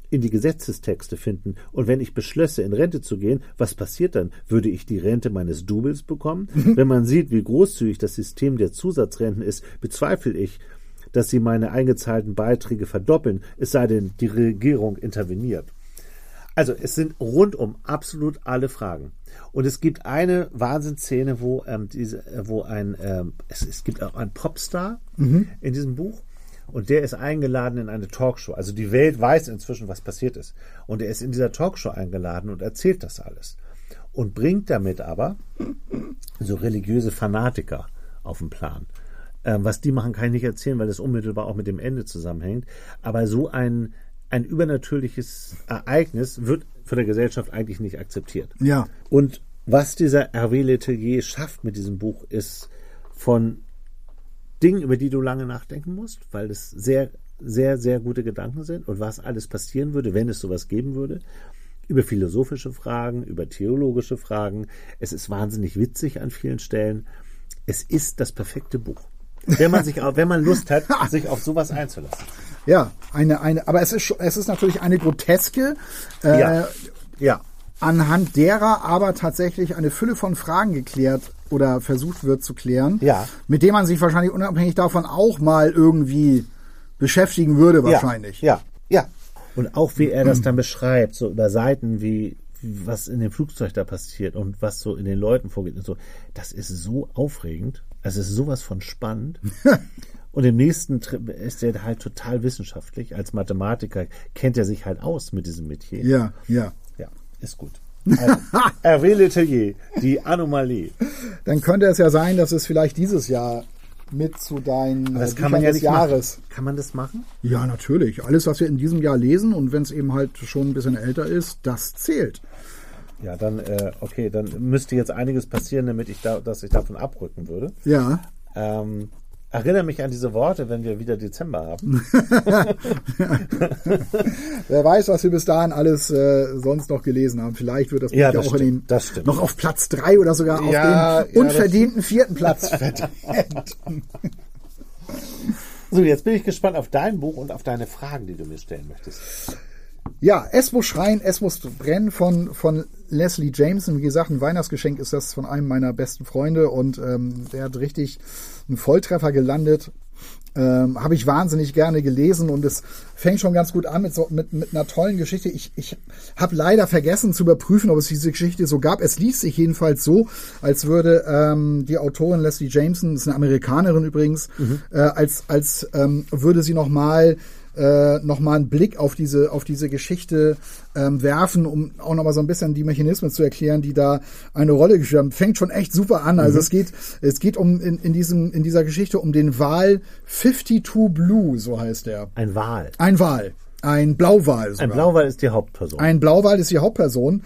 Speaker 1: in die Gesetzestexte finden. Und wenn ich beschlösse, in Rente zu gehen, was passiert dann? Würde ich die Rente meines Doubles bekommen? wenn man sieht, wie großzügig das System der Zusatzrenten ist, bezweifle ich, dass sie meine eingezahlten Beiträge verdoppeln, es sei denn, die Regierung interveniert. Also es sind rundum absolut alle Fragen. Und es gibt eine Wahnsinnsszene, wo ähm, diese, äh, wo ein ähm, es, es gibt auch einen Popstar mhm. in diesem Buch und der ist eingeladen in eine Talkshow. Also die Welt weiß inzwischen, was passiert ist. Und er ist in dieser Talkshow eingeladen und erzählt das alles und bringt damit aber so religiöse Fanatiker auf den Plan. Ähm, was die machen, kann ich nicht erzählen, weil das unmittelbar auch mit dem Ende zusammenhängt. Aber so ein ein übernatürliches Ereignis wird von der Gesellschaft eigentlich nicht akzeptiert.
Speaker 2: Ja.
Speaker 1: Und was dieser Hervé Letelier schafft mit diesem Buch, ist von Dingen, über die du lange nachdenken musst, weil es sehr, sehr, sehr gute Gedanken sind und was alles passieren würde, wenn es sowas geben würde, über philosophische Fragen, über theologische Fragen. Es ist wahnsinnig witzig an vielen Stellen. Es ist das perfekte Buch. Wenn man sich, wenn man Lust hat, sich auf sowas einzulassen.
Speaker 2: Ja, eine, eine, aber es ist, es ist natürlich eine groteske, äh,
Speaker 1: ja. ja.
Speaker 2: anhand derer aber tatsächlich eine Fülle von Fragen geklärt oder versucht wird zu klären,
Speaker 1: ja.
Speaker 2: mit dem man sich wahrscheinlich unabhängig davon auch mal irgendwie beschäftigen würde wahrscheinlich.
Speaker 1: Ja, ja. ja. Und auch wie er das dann beschreibt, so über Seiten wie was in dem Flugzeug da passiert und was so in den Leuten vorgeht und so, das ist so aufregend. Also es ist sowas von spannend. Und im nächsten ist er halt total wissenschaftlich. Als Mathematiker kennt er sich halt aus mit diesem Metier.
Speaker 2: Ja, ja.
Speaker 1: Ja, ist gut. Also, Hervé Letelier, die Anomalie.
Speaker 2: Dann könnte es ja sein, dass es vielleicht dieses Jahr mit zu deinen
Speaker 1: das kann man ja
Speaker 2: des Jahres.
Speaker 1: Machen. Kann man das machen?
Speaker 2: Ja, natürlich. Alles, was wir in diesem Jahr lesen und wenn es eben halt schon ein bisschen älter ist, das zählt.
Speaker 1: Ja, dann, äh, okay, dann müsste jetzt einiges passieren, damit ich da, dass ich davon abrücken würde.
Speaker 2: Ja.
Speaker 1: Ähm, Erinnere mich an diese Worte, wenn wir wieder Dezember haben.
Speaker 2: Wer weiß, was wir bis dahin alles äh, sonst noch gelesen haben. Vielleicht wird das
Speaker 1: ja,
Speaker 2: das
Speaker 1: auch
Speaker 2: stimmt,
Speaker 1: das stimmt.
Speaker 2: noch auf Platz drei oder sogar auf
Speaker 1: Ja,
Speaker 2: den
Speaker 1: ja,
Speaker 2: unverdienten vierten Platz verdient.
Speaker 1: So, jetzt bin ich gespannt auf dein Buch und auf deine Fragen, die du mir stellen möchtest.
Speaker 2: Ja, Es muss schreien, es muss brennen von, von Leslie Jameson. Wie gesagt, ein Weihnachtsgeschenk ist das von einem meiner besten Freunde und ähm, der hat richtig einen Volltreffer gelandet. Ähm, Habe ich wahnsinnig gerne gelesen und es fängt schon ganz gut an mit, so, mit, mit einer tollen Geschichte. Ich, ich habe leider vergessen zu überprüfen, ob es diese Geschichte so gab. Es liest sich jedenfalls so, als würde ähm, die Autorin Leslie Jameson, ist eine Amerikanerin übrigens, äh, als, als ähm, würde sie nochmal äh, nochmal einen Blick auf diese, auf diese Geschichte ähm, werfen, um auch nochmal so ein bisschen die Mechanismen zu erklären, die da eine Rolle gespielt haben. Fängt schon echt super an. Also
Speaker 1: Mhm.
Speaker 2: es geht, es geht um in, in, diesem, in dieser Geschichte um den Wal 52 Blue, so heißt er.
Speaker 1: Ein Wal.
Speaker 2: Ein Wal. Ein Blauwal. Sogar.
Speaker 1: Ein Blauwal ist die Hauptperson.
Speaker 2: Ein Blauwal ist die Hauptperson.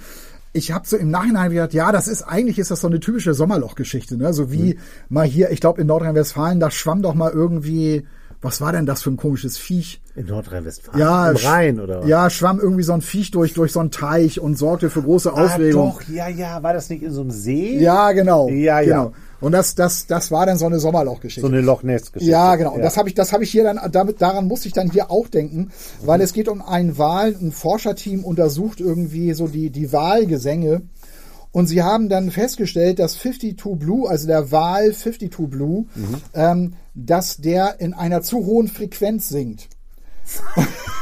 Speaker 2: Ich habe so im Nachhinein gedacht, ja, das ist eigentlich ist das so eine typische Sommerlochgeschichte, ne? So wie
Speaker 1: Mhm.
Speaker 2: mal hier, ich glaube in Nordrhein-Westfalen, da schwamm doch mal irgendwie, was war denn das für ein komisches Viech?
Speaker 1: in Nordrhein-Westfalen.
Speaker 2: Ja,
Speaker 1: Im Rhein, oder was?
Speaker 2: Ja, schwamm irgendwie so ein Viech durch durch so einen Teich und sorgte für große
Speaker 1: Ah,
Speaker 2: Aufregung.
Speaker 1: doch, ja, ja. War das nicht in so einem See?
Speaker 2: Ja, genau.
Speaker 1: Ja, ja.
Speaker 2: genau. Und das das das war dann so eine Sommerlochgeschichte.
Speaker 1: So eine Loch Ness-Geschichte.
Speaker 2: Ja, genau. Und das habe ich, das habe ich hier dann, damit, daran musste ich dann hier auch denken, weil es geht um einen Wal, ein Forscherteam untersucht irgendwie so die, die Wahlgesänge. Und sie haben dann festgestellt, dass 52 Blue, also der Wal 52 Blue, ähm, dass der in einer zu hohen Frequenz singt.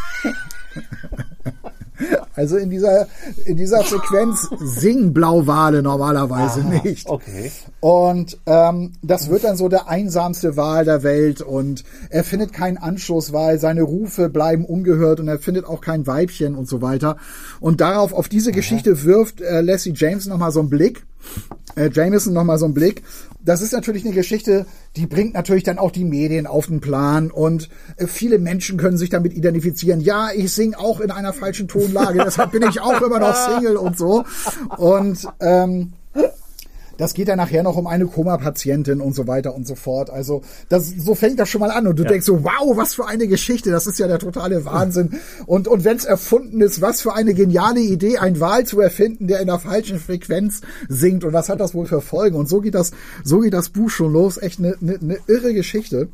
Speaker 2: Also in dieser, in dieser Frequenz singen Blauwale normalerweise nicht.
Speaker 1: Okay.
Speaker 2: Und ähm, das wird dann so der einsamste Wal der Welt und er findet keinen Anschluss, weil seine Rufe bleiben ungehört und er findet auch kein Weibchen und so weiter. Und darauf, auf diese Geschichte wirft äh, Leslie Jameson nochmal so einen Blick. Äh, Jameson nochmal so einen Blick. Das ist natürlich eine Geschichte, die bringt natürlich dann auch die Medien auf den Plan und äh, viele Menschen können sich damit identifizieren. Ja, ich singe auch in einer falschen Tonlage, deshalb bin ich auch immer noch Single und so. Und ähm, das geht dann nachher noch um eine Koma-Patientin und so weiter und so fort. Also das, so fängt das schon mal an und du denkst so, wow, was für eine Geschichte, das ist ja der totale Wahnsinn. Und, und wenn es erfunden ist, was für eine geniale Idee, ein Wal zu erfinden, der in der falschen Frequenz singt und was hat das wohl für Folgen? Und so geht das, so geht das Buch schon los. Echt eine, eine, eine irre Geschichte.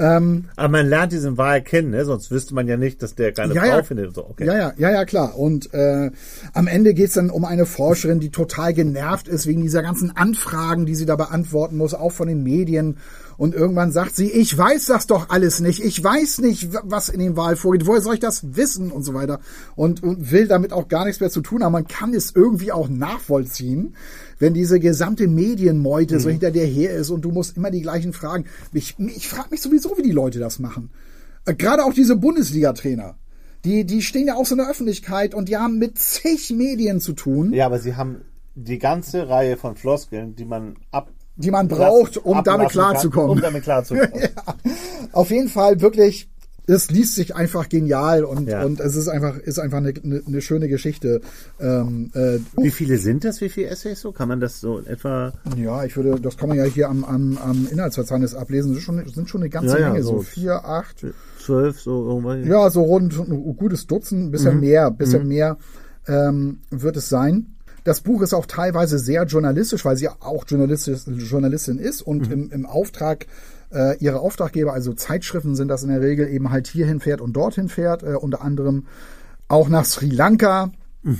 Speaker 2: Ähm,
Speaker 1: Aber man lernt diesen Wahl kennen, ne? sonst wüsste man ja nicht, dass der keine
Speaker 2: Ja,
Speaker 1: Frau
Speaker 2: ja.
Speaker 1: findet. So. Okay.
Speaker 2: Ja, ja, ja, ja, klar. Und äh, am Ende geht's dann um eine Forscherin, die total genervt ist wegen dieser ganzen Anfragen, die sie da beantworten muss, auch von den Medien. Und irgendwann sagt sie, ich weiß das doch alles nicht. Ich weiß nicht, was in den Wahlen vorgeht. Woher soll ich das wissen und so weiter? Und, und will damit auch gar nichts mehr zu tun haben. Man kann es irgendwie auch nachvollziehen, wenn diese gesamte Medienmeute so hinter dir her ist und du musst immer die gleichen Fragen. Ich, ich frage mich sowieso, wie die Leute das machen. Äh, Gerade auch diese Bundesliga-Trainer. Die, die stehen ja auch so in der Öffentlichkeit und die haben mit zig Medien zu tun,
Speaker 1: Ja, aber sie haben die ganze Reihe von Floskeln, die man ab
Speaker 2: die man braucht, um damit klarzukommen.
Speaker 1: Um damit klarzukommen.
Speaker 2: Auf jeden Fall wirklich, es liest sich einfach genial und,
Speaker 1: Ja.
Speaker 2: und es ist einfach, ist einfach eine, eine, schöne Geschichte. Ähm, äh,
Speaker 1: Wie viele sind das? Wie viele Essays so? Kann man das so etwa?
Speaker 2: ja, ich würde, das kann man ja hier am, am, am Inhaltsverzeichnis ablesen. Das ist schon, sind schon eine ganze
Speaker 1: Ja,
Speaker 2: Menge, so
Speaker 1: so.
Speaker 2: vier, acht.
Speaker 1: Zwölf, so irgendwann.
Speaker 2: Ja, so rund ein gutes Dutzend, ein bisschen mehr, ein bisschen mehr ähm, wird es sein. Das Buch ist auch teilweise sehr journalistisch, weil sie auch Journalistin ist und im, im Auftrag äh, ihre Auftraggeber, also Zeitschriften sind das in der Regel, eben halt hierhin fährt und dorthin fährt, äh, unter anderem auch nach Sri Lanka.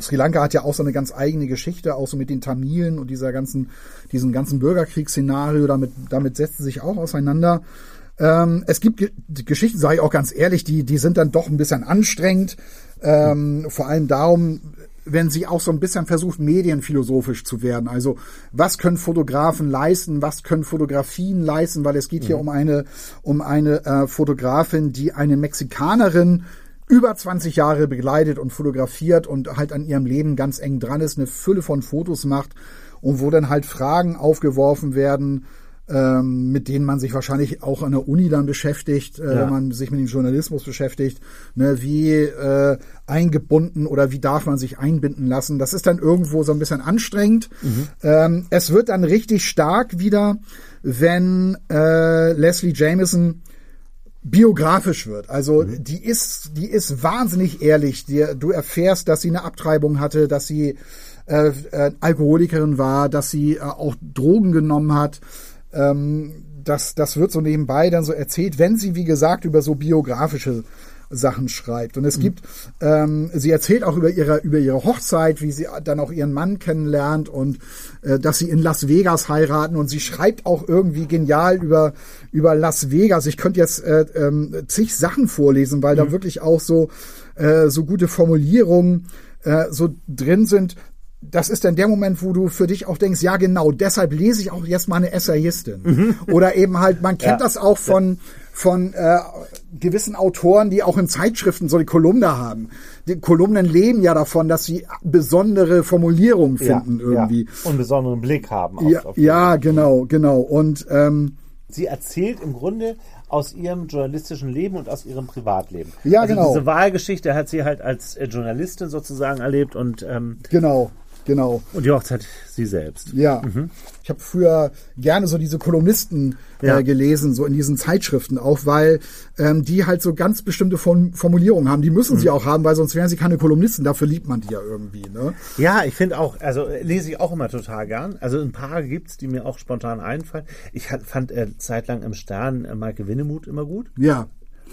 Speaker 2: Sri Lanka hat ja auch so eine ganz eigene Geschichte, auch so mit den Tamilen und dieser ganzen, diesem ganzen Bürgerkriegsszenario, damit, damit setzt sie sich auch auseinander. Ähm, es gibt Ge Geschichten, sage ich auch ganz ehrlich, die, die sind dann doch ein bisschen anstrengend. Ähm, vor allem darum, wenn sie auch so ein bisschen versucht, medienphilosophisch zu werden. Also, was können Fotografen leisten? Was können Fotografien leisten? Weil es geht hier um eine, um eine äh, Fotografin, die eine Mexikanerin über 20 Jahre begleitet und fotografiert und halt an ihrem Leben ganz eng dran ist, eine Fülle von Fotos macht und wo dann halt Fragen aufgeworfen werden, ähm, mit denen man sich wahrscheinlich auch an der Uni dann beschäftigt, äh,
Speaker 1: Ja.
Speaker 2: wenn man sich mit dem Journalismus beschäftigt. Ne, wie äh, eingebunden oder wie darf man sich einbinden lassen? Das ist dann irgendwo so ein bisschen anstrengend. Ähm, es wird dann richtig stark wieder, wenn äh, Leslie Jameson biografisch wird. Also die ist, die ist wahnsinnig ehrlich. Die, du erfährst, dass sie eine Abtreibung hatte, dass sie äh, äh, Alkoholikerin war, dass sie äh, auch Drogen genommen hat. Ähm, das, das wird so nebenbei dann so erzählt, wenn sie, wie gesagt, über so biografische Sachen schreibt. Und es gibt, ähm, sie erzählt auch über ihre, über ihre Hochzeit, wie sie dann auch ihren Mann kennenlernt und äh, dass sie in Las Vegas heiraten. Und sie schreibt auch irgendwie genial über, über Las Vegas. Ich könnte jetzt äh, ähm, zig Sachen vorlesen, weil da wirklich auch so, äh, so gute Formulierungen äh, so drin sind. Das ist dann der Moment, wo du für dich auch denkst, ja genau, deshalb lese ich auch jetzt mal eine Essayistin. Oder eben halt, man kennt
Speaker 1: Ja.
Speaker 2: das auch von, von äh, gewissen Autoren, die auch in Zeitschriften so eine Kolumne haben. Die Kolumnen leben ja davon, dass sie besondere Formulierungen finden irgendwie.
Speaker 1: Ja. Und einen besonderen Blick haben. Auf,
Speaker 2: Ja,
Speaker 1: auf
Speaker 2: ja, genau, genau. Und ähm,
Speaker 1: Sie erzählt im Grunde aus ihrem journalistischen Leben und aus ihrem Privatleben.
Speaker 2: Ja,
Speaker 1: also
Speaker 2: genau.
Speaker 1: Diese Wahlgeschichte hat sie halt als äh, Journalistin sozusagen erlebt und, ähm,
Speaker 2: genau, genau.
Speaker 1: und die Hochzeit sie selbst.
Speaker 2: Ja. Ich habe früher gerne so diese Kolumnisten
Speaker 1: Ja.
Speaker 2: äh, gelesen, so in diesen Zeitschriften auch, weil ähm, die halt so ganz bestimmte Form Formulierungen haben. Die müssen sie auch haben, weil sonst wären sie keine Kolumnisten. Dafür liebt man die ja irgendwie. Ne?
Speaker 1: Ja, ich finde auch, also äh, lese ich auch immer total gern. Also ein paar gibt's, die mir auch spontan einfallen. Ich fand äh, zeitlang im Stern äh, Maike Winnemuth immer gut.
Speaker 2: Ja,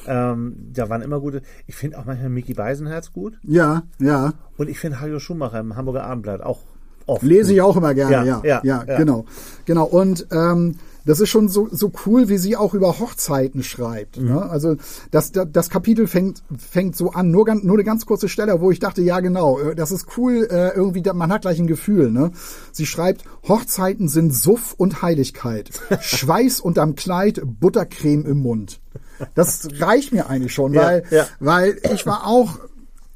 Speaker 1: Ähm, da waren immer gute. Ich finde auch manchmal Mickey Beisenherz gut.
Speaker 2: ja, ja.
Speaker 1: Und ich finde Hajo Schumacher im Hamburger Abendblatt auch oft.
Speaker 2: Lese
Speaker 1: gut.
Speaker 2: ich auch immer gerne,
Speaker 1: Ja,
Speaker 2: ja. Ja,
Speaker 1: ja,
Speaker 2: genau. Genau. Und ähm, das ist schon so, so cool, wie sie auch über Hochzeiten schreibt.
Speaker 1: Mhm.
Speaker 2: Ne? Also das, das, das Kapitel fängt, fängt so an, nur, ganz, nur eine ganz kurze Stelle, wo ich dachte, ja genau, äh, das ist cool, äh, irgendwie, man hat gleich ein Gefühl. Ne? Sie schreibt, Hochzeiten sind Suff und Heiligkeit, Schweiß unterm Kleid, Buttercreme im Mund. Das reicht mir eigentlich schon,
Speaker 1: Ja,
Speaker 2: weil,
Speaker 1: ja.
Speaker 2: weil ich war auch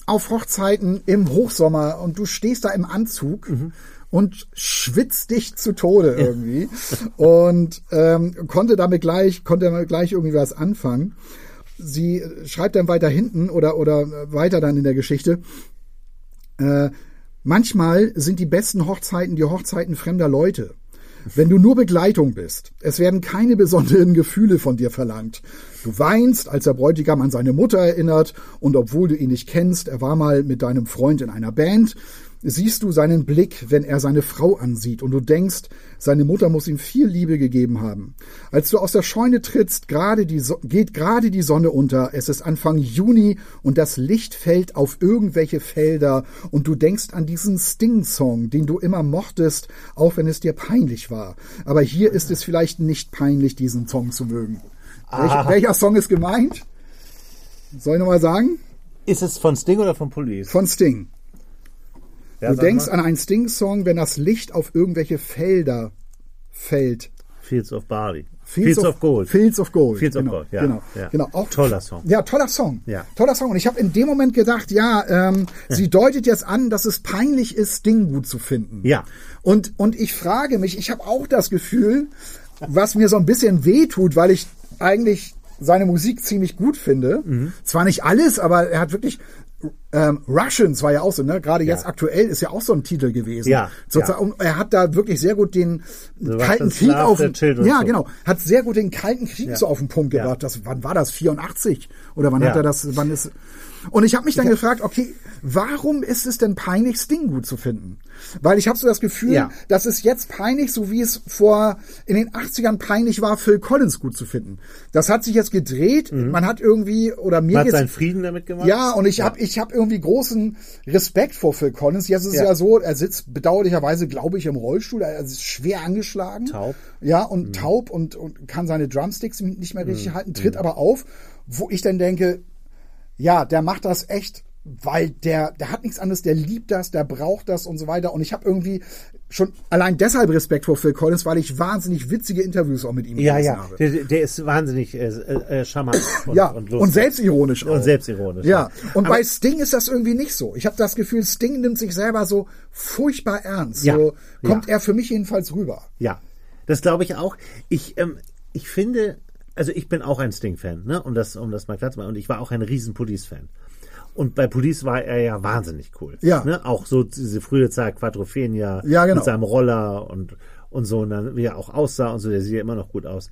Speaker 2: auf Hochzeiten im Hochsommer und du stehst da im Anzug
Speaker 1: Mhm.
Speaker 2: und schwitzt dich zu Tode irgendwie und ähm, konnte damit gleich konnte damit gleich irgendwie was anfangen. Sie schreibt dann weiter hinten oder oder weiter dann in der Geschichte. Äh, manchmal sind die besten Hochzeiten die Hochzeiten fremder Leute. Wenn du nur Begleitung bist, es werden keine besonderen Gefühle von dir verlangt. Du weinst, als der Bräutigam an seine Mutter erinnert und obwohl du ihn nicht kennst, er war mal mit deinem Freund in einer Band. Siehst du seinen Blick, wenn er seine Frau ansieht und du denkst, seine Mutter muss ihm viel Liebe gegeben haben. Als du aus der Scheune trittst, gerade die so geht gerade die Sonne unter, es ist Anfang Juni und das Licht fällt auf irgendwelche Felder und du denkst an diesen Sting-Song, den du immer mochtest, auch wenn es dir peinlich war. Aber hier ist es vielleicht nicht peinlich, diesen Song zu mögen. Welcher, welcher Song ist gemeint? Soll ich nochmal sagen?
Speaker 1: Ist es von Sting oder von Police?
Speaker 2: Von Sting.
Speaker 1: Ja,
Speaker 2: Du denkst
Speaker 1: mal.
Speaker 2: an einen Sting-Song, wenn das Licht auf irgendwelche Felder fällt.
Speaker 1: Fields of Barley. Fields, of, Gold.
Speaker 2: Fields of Gold.
Speaker 1: Fields of
Speaker 2: genau,
Speaker 1: Gold, ja,
Speaker 2: Genau,
Speaker 1: ja.
Speaker 2: genau. Auch,
Speaker 1: Toller Song.
Speaker 2: Ja, toller Song.
Speaker 1: Ja.
Speaker 2: Toller Song. Und ich habe in dem Moment gedacht, ja, ähm, sie deutet jetzt an, dass es peinlich ist, Sting gut zu finden.
Speaker 1: Ja.
Speaker 2: Und, und ich frage mich, ich habe auch das Gefühl, was mir so ein bisschen wehtut, weil ich eigentlich seine Musik ziemlich gut finde.
Speaker 1: Mhm.
Speaker 2: Zwar nicht alles, aber er hat wirklich ähm, Russians war ja auch so, ne? Gerade
Speaker 1: Ja.
Speaker 2: jetzt aktuell ist ja auch so ein Titel gewesen.
Speaker 1: Ja,
Speaker 2: Sozusagen,
Speaker 1: ja.
Speaker 2: Und er hat da wirklich sehr gut den
Speaker 1: So
Speaker 2: kalten Krieg auf
Speaker 1: Children
Speaker 2: Ja,
Speaker 1: so.
Speaker 2: genau. Hat sehr gut den kalten Krieg so auf den Punkt
Speaker 1: Ja.
Speaker 2: gebracht. Das, wann war das? 84? Oder wann
Speaker 1: Ja.
Speaker 2: hat er das? Wann ist? Und ich habe mich dann gefragt, okay, warum ist es denn peinlich, Sting gut zu finden? Weil ich habe so das Gefühl,
Speaker 1: Ja.
Speaker 2: das ist jetzt peinlich, so wie es vor in den 80ern peinlich war, Phil Collins gut zu finden. Das hat sich jetzt gedreht. Man hat irgendwie oder mir
Speaker 1: Man hat seinen Frieden damit gemacht?
Speaker 2: ja, und ich habe ich hab irgendwie großen Respekt vor Phil Collins. Jetzt ist es
Speaker 1: Ja.
Speaker 2: ja so, er sitzt bedauerlicherweise, glaube ich, im Rollstuhl. Er ist schwer angeschlagen.
Speaker 1: Taub.
Speaker 2: Ja,
Speaker 1: Mhm.
Speaker 2: und taub und, und kann seine Drumsticks nicht mehr richtig halten, tritt aber auf, wo ich dann denke, ja, der macht das echt, weil der, der hat nichts anderes, der liebt das, der braucht das und so weiter. Und ich habe irgendwie schon allein deshalb Respekt vor Phil Collins, weil ich wahnsinnig witzige Interviews auch mit ihm
Speaker 1: Ja, ja.
Speaker 2: habe.
Speaker 1: Der, der ist wahnsinnig äh, äh, charmant und,
Speaker 2: ja,
Speaker 1: und,
Speaker 2: und,
Speaker 1: lustig.
Speaker 2: selbstironisch auch.
Speaker 1: Und selbstironisch.
Speaker 2: Ja, und
Speaker 1: Aber-
Speaker 2: bei Sting ist das irgendwie nicht so. Ich habe das Gefühl, Sting nimmt sich selber so furchtbar ernst.
Speaker 1: Ja,
Speaker 2: So kommt
Speaker 1: ja.
Speaker 2: er für mich jedenfalls rüber.
Speaker 1: Ja, das glaube ich auch. Ich, ähm, ich finde, also ich bin auch ein Sting-Fan, ne? um, das, um das mal klar zu machen. Und ich war auch ein riesen Police-Fan. Und bei Police war er ja wahnsinnig cool.
Speaker 2: Ja.
Speaker 1: Ne? Auch so diese frühe Zeit, Quadrophenia,
Speaker 2: Ja, genau.
Speaker 1: mit seinem Roller und, und so, und dann, wie er auch aussah und so, der sieht ja immer noch gut aus.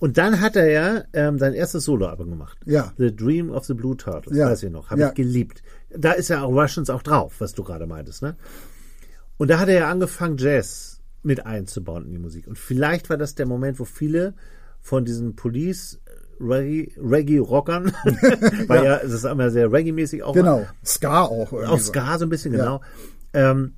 Speaker 1: Und dann hat er ja ähm, sein erstes Solo-Album gemacht.
Speaker 2: Ja.
Speaker 1: The Dream of the Blue Turtles,
Speaker 2: Ja.
Speaker 1: weiß ich noch. Habe
Speaker 2: Ja.
Speaker 1: ich geliebt. Da ist ja auch Russians auch drauf, was du gerade meintest, ne? Und da hat er ja angefangen, Jazz mit einzubauen in die Musik. Und vielleicht war das der Moment, wo viele von diesen Police Reggae- Reggae-Rockern, weil ja. es ist immer sehr Reggae-mäßig auch
Speaker 2: Genau. Ska auch. irgendwie
Speaker 1: auch. Ska so ein bisschen,
Speaker 2: Ja.
Speaker 1: genau, ähm,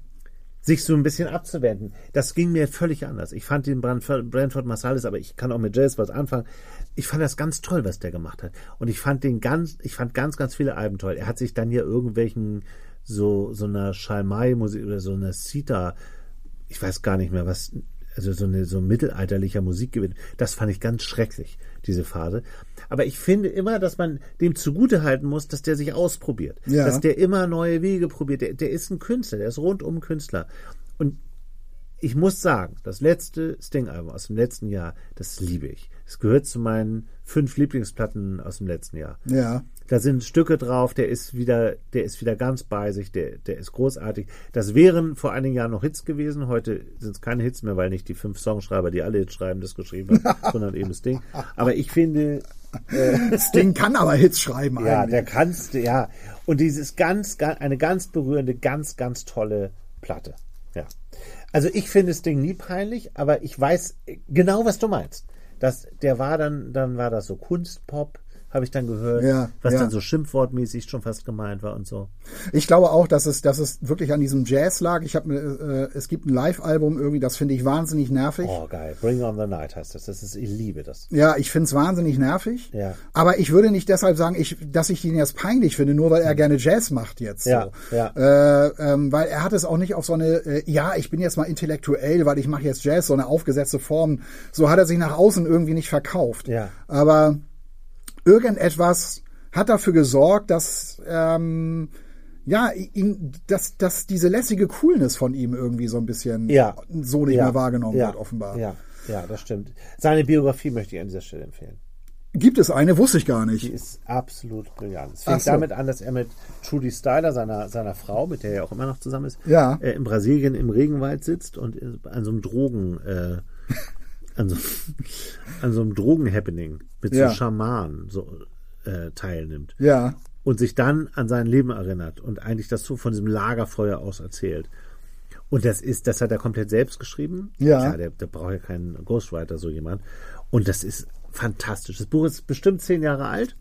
Speaker 1: sich so ein bisschen abzuwenden. Das ging mir völlig anders. Ich fand den Brandford, Brentford Marsalis, aber ich kann auch mit Jazz was anfangen. Ich fand das ganz toll, was der gemacht hat. Und ich fand den ganz, ich fand ganz, ganz viele Alben toll. Er hat sich dann hier irgendwelchen so, so einer Schalmei-Musik oder so einer Sita, ich weiß gar nicht mehr, was, also so eine so mittelalterlicher Musik gewinnt. Das fand ich ganz schrecklich, diese Phase. Aber ich finde immer, dass man dem zugute halten muss, dass der sich ausprobiert.
Speaker 2: Ja.
Speaker 1: Dass der immer neue Wege probiert. Der, der ist ein Künstler, der ist rundum Künstler. Und ich muss sagen, das letzte Sting-Album aus dem letzten Jahr, das liebe ich. Es gehört zu meinen fünf Lieblingsplatten aus dem letzten Jahr.
Speaker 2: Ja.
Speaker 1: Da sind Stücke drauf, der ist wieder, der ist wieder ganz bei sich, der, der ist großartig. Das wären vor einigen Jahren noch Hits gewesen. Heute sind es keine Hits mehr, weil nicht die fünf Songschreiber, die alle Hits schreiben, das geschrieben haben, sondern eben das Ding. Aber ich finde,
Speaker 2: Sting kann aber Hits schreiben
Speaker 1: ja,
Speaker 2: eigentlich.
Speaker 1: der kannst, ja. Und dieses ganz, ganz, eine ganz berührende, ganz, ganz tolle Platte. Ja. Also ich finde das Ding nie peinlich, aber ich weiß genau, was du meinst. Das, der war dann, dann war das so Kunstpop, habe ich dann gehört,
Speaker 2: Ja,
Speaker 1: was
Speaker 2: ja.
Speaker 1: dann so schimpfwortmäßig schon fast gemeint war und so.
Speaker 2: Ich glaube auch, dass es, dass es wirklich an diesem Jazz lag. Ich habe, äh, es gibt ein Live-Album irgendwie, das finde ich wahnsinnig nervig.
Speaker 1: Oh, geil. Bring on the Night heißt das. Das ist, ich liebe das.
Speaker 2: Ja, ich find's wahnsinnig nervig.
Speaker 1: Ja.
Speaker 2: Aber ich würde nicht deshalb sagen, ich, dass ich ihn jetzt peinlich finde, nur weil er gerne Jazz macht jetzt.
Speaker 1: Ja,
Speaker 2: so.
Speaker 1: ja.
Speaker 2: Äh, ähm, weil er hat es auch nicht auf so eine, äh, ja, ich bin jetzt mal intellektuell, weil ich mache jetzt Jazz, so eine aufgesetzte Form. So hat er sich nach außen irgendwie nicht verkauft.
Speaker 1: Ja.
Speaker 2: Aber irgendetwas hat dafür gesorgt, dass ähm, ja, ihn, dass, dass diese lässige Coolness von ihm irgendwie so ein bisschen
Speaker 1: Ja.
Speaker 2: so nicht
Speaker 1: ja.
Speaker 2: mehr wahrgenommen
Speaker 1: ja.
Speaker 2: wird, offenbar.
Speaker 1: Ja, ja, das stimmt. Seine Biografie möchte ich an dieser Stelle empfehlen.
Speaker 2: Gibt es eine? Wusste ich gar
Speaker 1: Die
Speaker 2: nicht.
Speaker 1: ist absolut brillant. Es fängt
Speaker 2: so.
Speaker 1: damit an, dass er mit Trudy Styler, seiner, seiner Frau, mit der er auch immer noch zusammen ist,
Speaker 2: Ja.
Speaker 1: äh, in Brasilien im Regenwald sitzt und an so einem Drogen, äh, an, so, an so einem Drogen-Happening mit
Speaker 2: Ja.
Speaker 1: so Schamanen so, äh, teilnimmt.
Speaker 2: Ja.
Speaker 1: und sich dann an sein Leben erinnert und eigentlich das so von diesem Lagerfeuer aus erzählt. Und das ist, das hat er komplett selbst geschrieben.
Speaker 2: Ja.
Speaker 1: der, der braucht ja keinen Ghostwriter, so jemand. Und das ist fantastisch. Das Buch ist bestimmt zehn Jahre alt,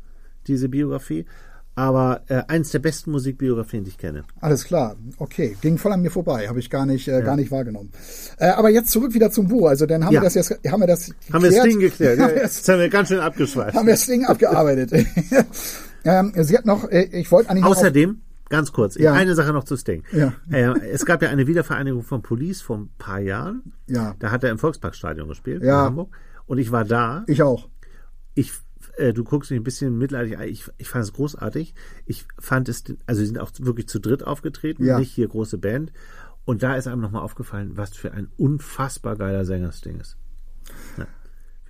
Speaker 1: diese Biografie. Aber äh, eins der besten Musikbiografien, die ich kenne.
Speaker 2: Alles klar, okay. Ging voll an mir vorbei, habe ich gar nicht, äh, gar nicht wahrgenommen. Äh, aber jetzt zurück wieder zum Buch. Also dann haben
Speaker 1: Ja.
Speaker 2: wir das jetzt, haben wir das
Speaker 1: Haben wir das Ding geklärt? Ja, jetzt haben wir ganz schön abgeschweift.
Speaker 2: haben wir das Ding abgearbeitet. ähm, sie hat noch, äh, ich wollte eigentlich
Speaker 1: Außerdem, ganz kurz,
Speaker 2: Ja.
Speaker 1: eine Sache noch zu Sting.
Speaker 2: Ja.
Speaker 1: Äh, es gab ja eine Wiedervereinigung von Police vor ein paar Jahren.
Speaker 2: Ja.
Speaker 1: Da hat er im Volksparkstadion gespielt
Speaker 2: Ja.
Speaker 1: in Hamburg. Und ich war da.
Speaker 2: ich auch.
Speaker 1: Ich, äh, du guckst mich ein bisschen mitleidig an. Ich, ich fand es großartig. Ich fand es, also sie sind auch wirklich zu dritt aufgetreten,
Speaker 2: Ja.
Speaker 1: nicht hier große Band. Und da ist einem nochmal aufgefallen, was für ein unfassbar geiler Sänger Sting ist.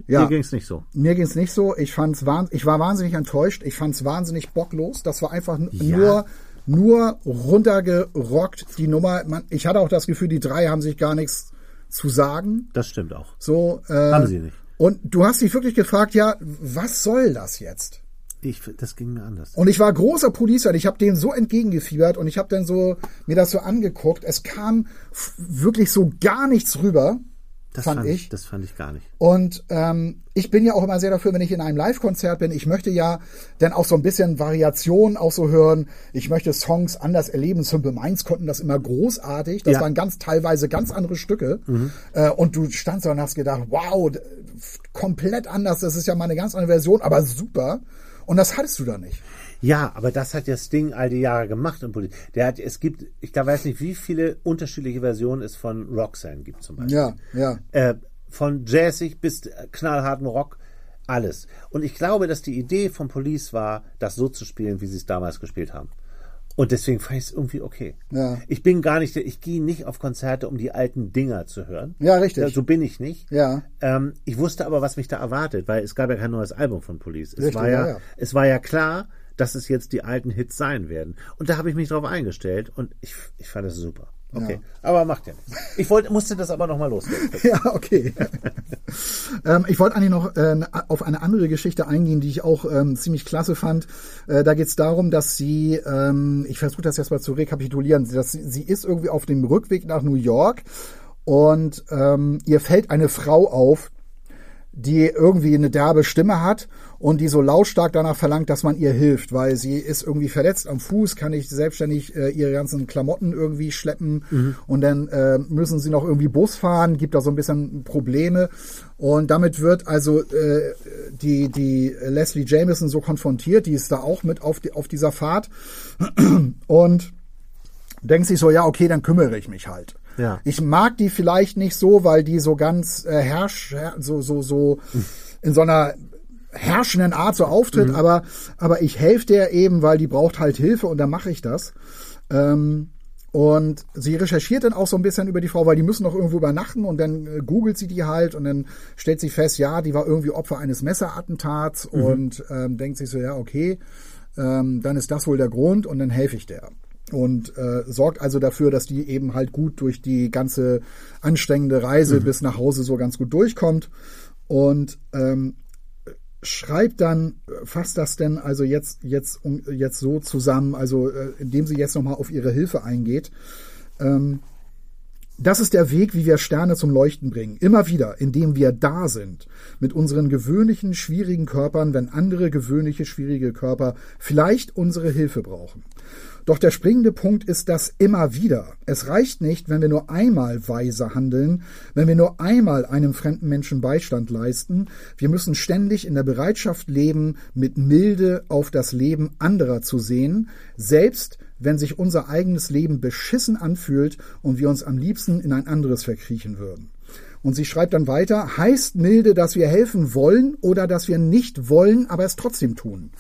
Speaker 2: Ja.
Speaker 1: Mir ging es nicht so.
Speaker 2: Mir ging's nicht so. Ich fand's wahn, ich war wahnsinnig enttäuscht. Ich fand's wahnsinnig bocklos. Das war einfach
Speaker 1: Ja.
Speaker 2: nur nur runtergerockt die Nummer. Man, ich hatte auch das Gefühl, die drei haben sich gar nichts zu sagen.
Speaker 1: Das stimmt auch.
Speaker 2: So äh,
Speaker 1: Haben sie nicht.
Speaker 2: Und du hast dich wirklich gefragt, ja, was soll das jetzt?
Speaker 1: Ich, das ging mir anders.
Speaker 2: Und ich war großer Police-Fan. Ich habe dem so entgegengefiebert und ich habe dann so mir das so angeguckt. Es kam wirklich so gar nichts rüber,
Speaker 1: Das
Speaker 2: fand ich.
Speaker 1: Das fand ich gar nicht.
Speaker 2: Und ähm, ich bin ja auch immer sehr dafür, wenn ich in einem Live-Konzert bin. Ich möchte ja dann auch so ein bisschen Variation auch so hören. Ich möchte Songs anders erleben. Simple Minds konnten das immer großartig. Das
Speaker 1: Ja.
Speaker 2: waren ganz teilweise ganz andere Stücke. Äh, und du standst da und hast gedacht, wow, komplett anders. Das ist ja mal eine ganz andere Version, aber super. Und das hattest du da nicht.
Speaker 1: Ja, aber das hat ja Sting all die Jahre gemacht im Politik. Der hat, es gibt, ich da weiß nicht, wie viele unterschiedliche Versionen es von Roxanne gibt zum Beispiel.
Speaker 2: Ja, ja.
Speaker 1: Äh, von jazzig bis knallharten Rock, alles. Und ich glaube, dass die Idee von Police war, das so zu spielen, wie sie es damals gespielt haben. Und deswegen fand ich es irgendwie okay.
Speaker 2: Ja.
Speaker 1: Ich bin gar nicht, ich gehe nicht auf Konzerte, um die alten Dinger zu hören.
Speaker 2: Ja, richtig.
Speaker 1: Ja, so bin ich nicht.
Speaker 2: Ja.
Speaker 1: Ähm, ich wusste aber, was mich da erwartet, weil es gab ja kein neues Album von Police. Es
Speaker 2: Richtig,
Speaker 1: war ja,
Speaker 2: ja.
Speaker 1: es war ja klar, dass es jetzt die alten Hits sein werden. Und da habe ich mich drauf eingestellt und ich, ich fand es super. Okay. Aber macht ja nichts. Ich wollte, musste das aber nochmal loswerden.
Speaker 2: Ja, okay. ähm, ich wollte eigentlich noch äh, auf eine andere Geschichte eingehen, die ich auch ähm, ziemlich klasse fand. Äh, da geht es darum, dass sie, ähm, ich versuche das jetzt mal zu rekapitulieren, dass sie, sie ist irgendwie auf dem Rückweg nach New York und ähm, ihr fällt eine Frau auf, die irgendwie eine derbe Stimme hat und die so lautstark danach verlangt, dass man ihr hilft, weil sie ist irgendwie verletzt am Fuß, kann nicht selbstständig äh, ihre ganzen Klamotten irgendwie schleppen. Und dann äh, müssen sie noch irgendwie Bus fahren, gibt da so ein bisschen Probleme. Und damit wird also äh, die die Leslie Jameson so konfrontiert, die ist da auch mit auf die, auf dieser Fahrt. Und denkt sich so, ja, okay, dann kümmere ich mich halt.
Speaker 1: Ja.
Speaker 2: Ich mag die vielleicht nicht so, weil die so ganz äh, herrsch, her, so, so, so in so einer herrschenden Art so auftritt, aber, aber ich helfe der eben, weil die braucht halt Hilfe und dann mache ich das. Ähm, und sie recherchiert dann auch so ein bisschen über die Frau, weil die müssen doch irgendwo übernachten und dann äh, googelt sie die halt und dann stellt sie fest, ja, die war irgendwie Opfer eines Messerattentats und ähm, denkt sich so, ja, okay, ähm, dann ist das wohl der Grund und dann helfe ich der. Und äh, sorgt also dafür, dass die eben halt gut durch die ganze anstrengende Reise bis nach Hause so ganz gut durchkommt. Und ähm, schreibt dann, äh, fasst das denn also jetzt, jetzt, jetzt so zusammen, also äh, indem sie jetzt nochmal auf ihre Hilfe eingeht. Ähm, das ist der Weg, wie wir Sterne zum Leuchten bringen. Immer wieder, indem wir da sind. Mit unseren gewöhnlichen, schwierigen Körpern, wenn andere gewöhnliche, schwierige Körper vielleicht unsere Hilfe brauchen. Doch der springende Punkt ist das immer wieder. Es reicht nicht, wenn wir nur einmal weise handeln, wenn wir nur einmal einem fremden Menschen Beistand leisten. Wir müssen ständig in der Bereitschaft leben, mit Milde auf das Leben anderer zu sehen, selbst wenn sich unser eigenes Leben beschissen anfühlt und wir uns am liebsten in ein anderes verkriechen würden. Und sie schreibt dann weiter, heißt milde, dass wir helfen wollen oder dass wir nicht wollen, aber es trotzdem tun.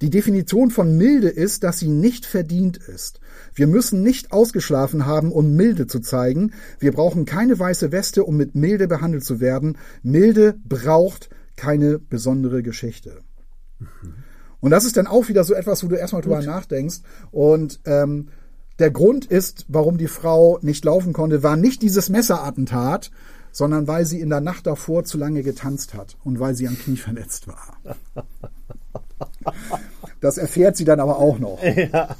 Speaker 2: Die Definition von milde ist, dass sie nicht verdient ist. Wir müssen nicht ausgeschlafen haben, um milde zu zeigen. Wir brauchen keine weiße Weste, um mit milde behandelt zu werden. Milde braucht keine besondere Geschichte. Und das ist dann auch wieder so etwas, wo du erstmal drüber nachdenkst. Und ähm, der Grund ist, warum die Frau nicht laufen konnte, war nicht dieses Messerattentat, sondern weil sie in der Nacht davor zu lange getanzt hat und weil sie am Knie verletzt war. Das erfährt sie dann aber auch noch. Ja.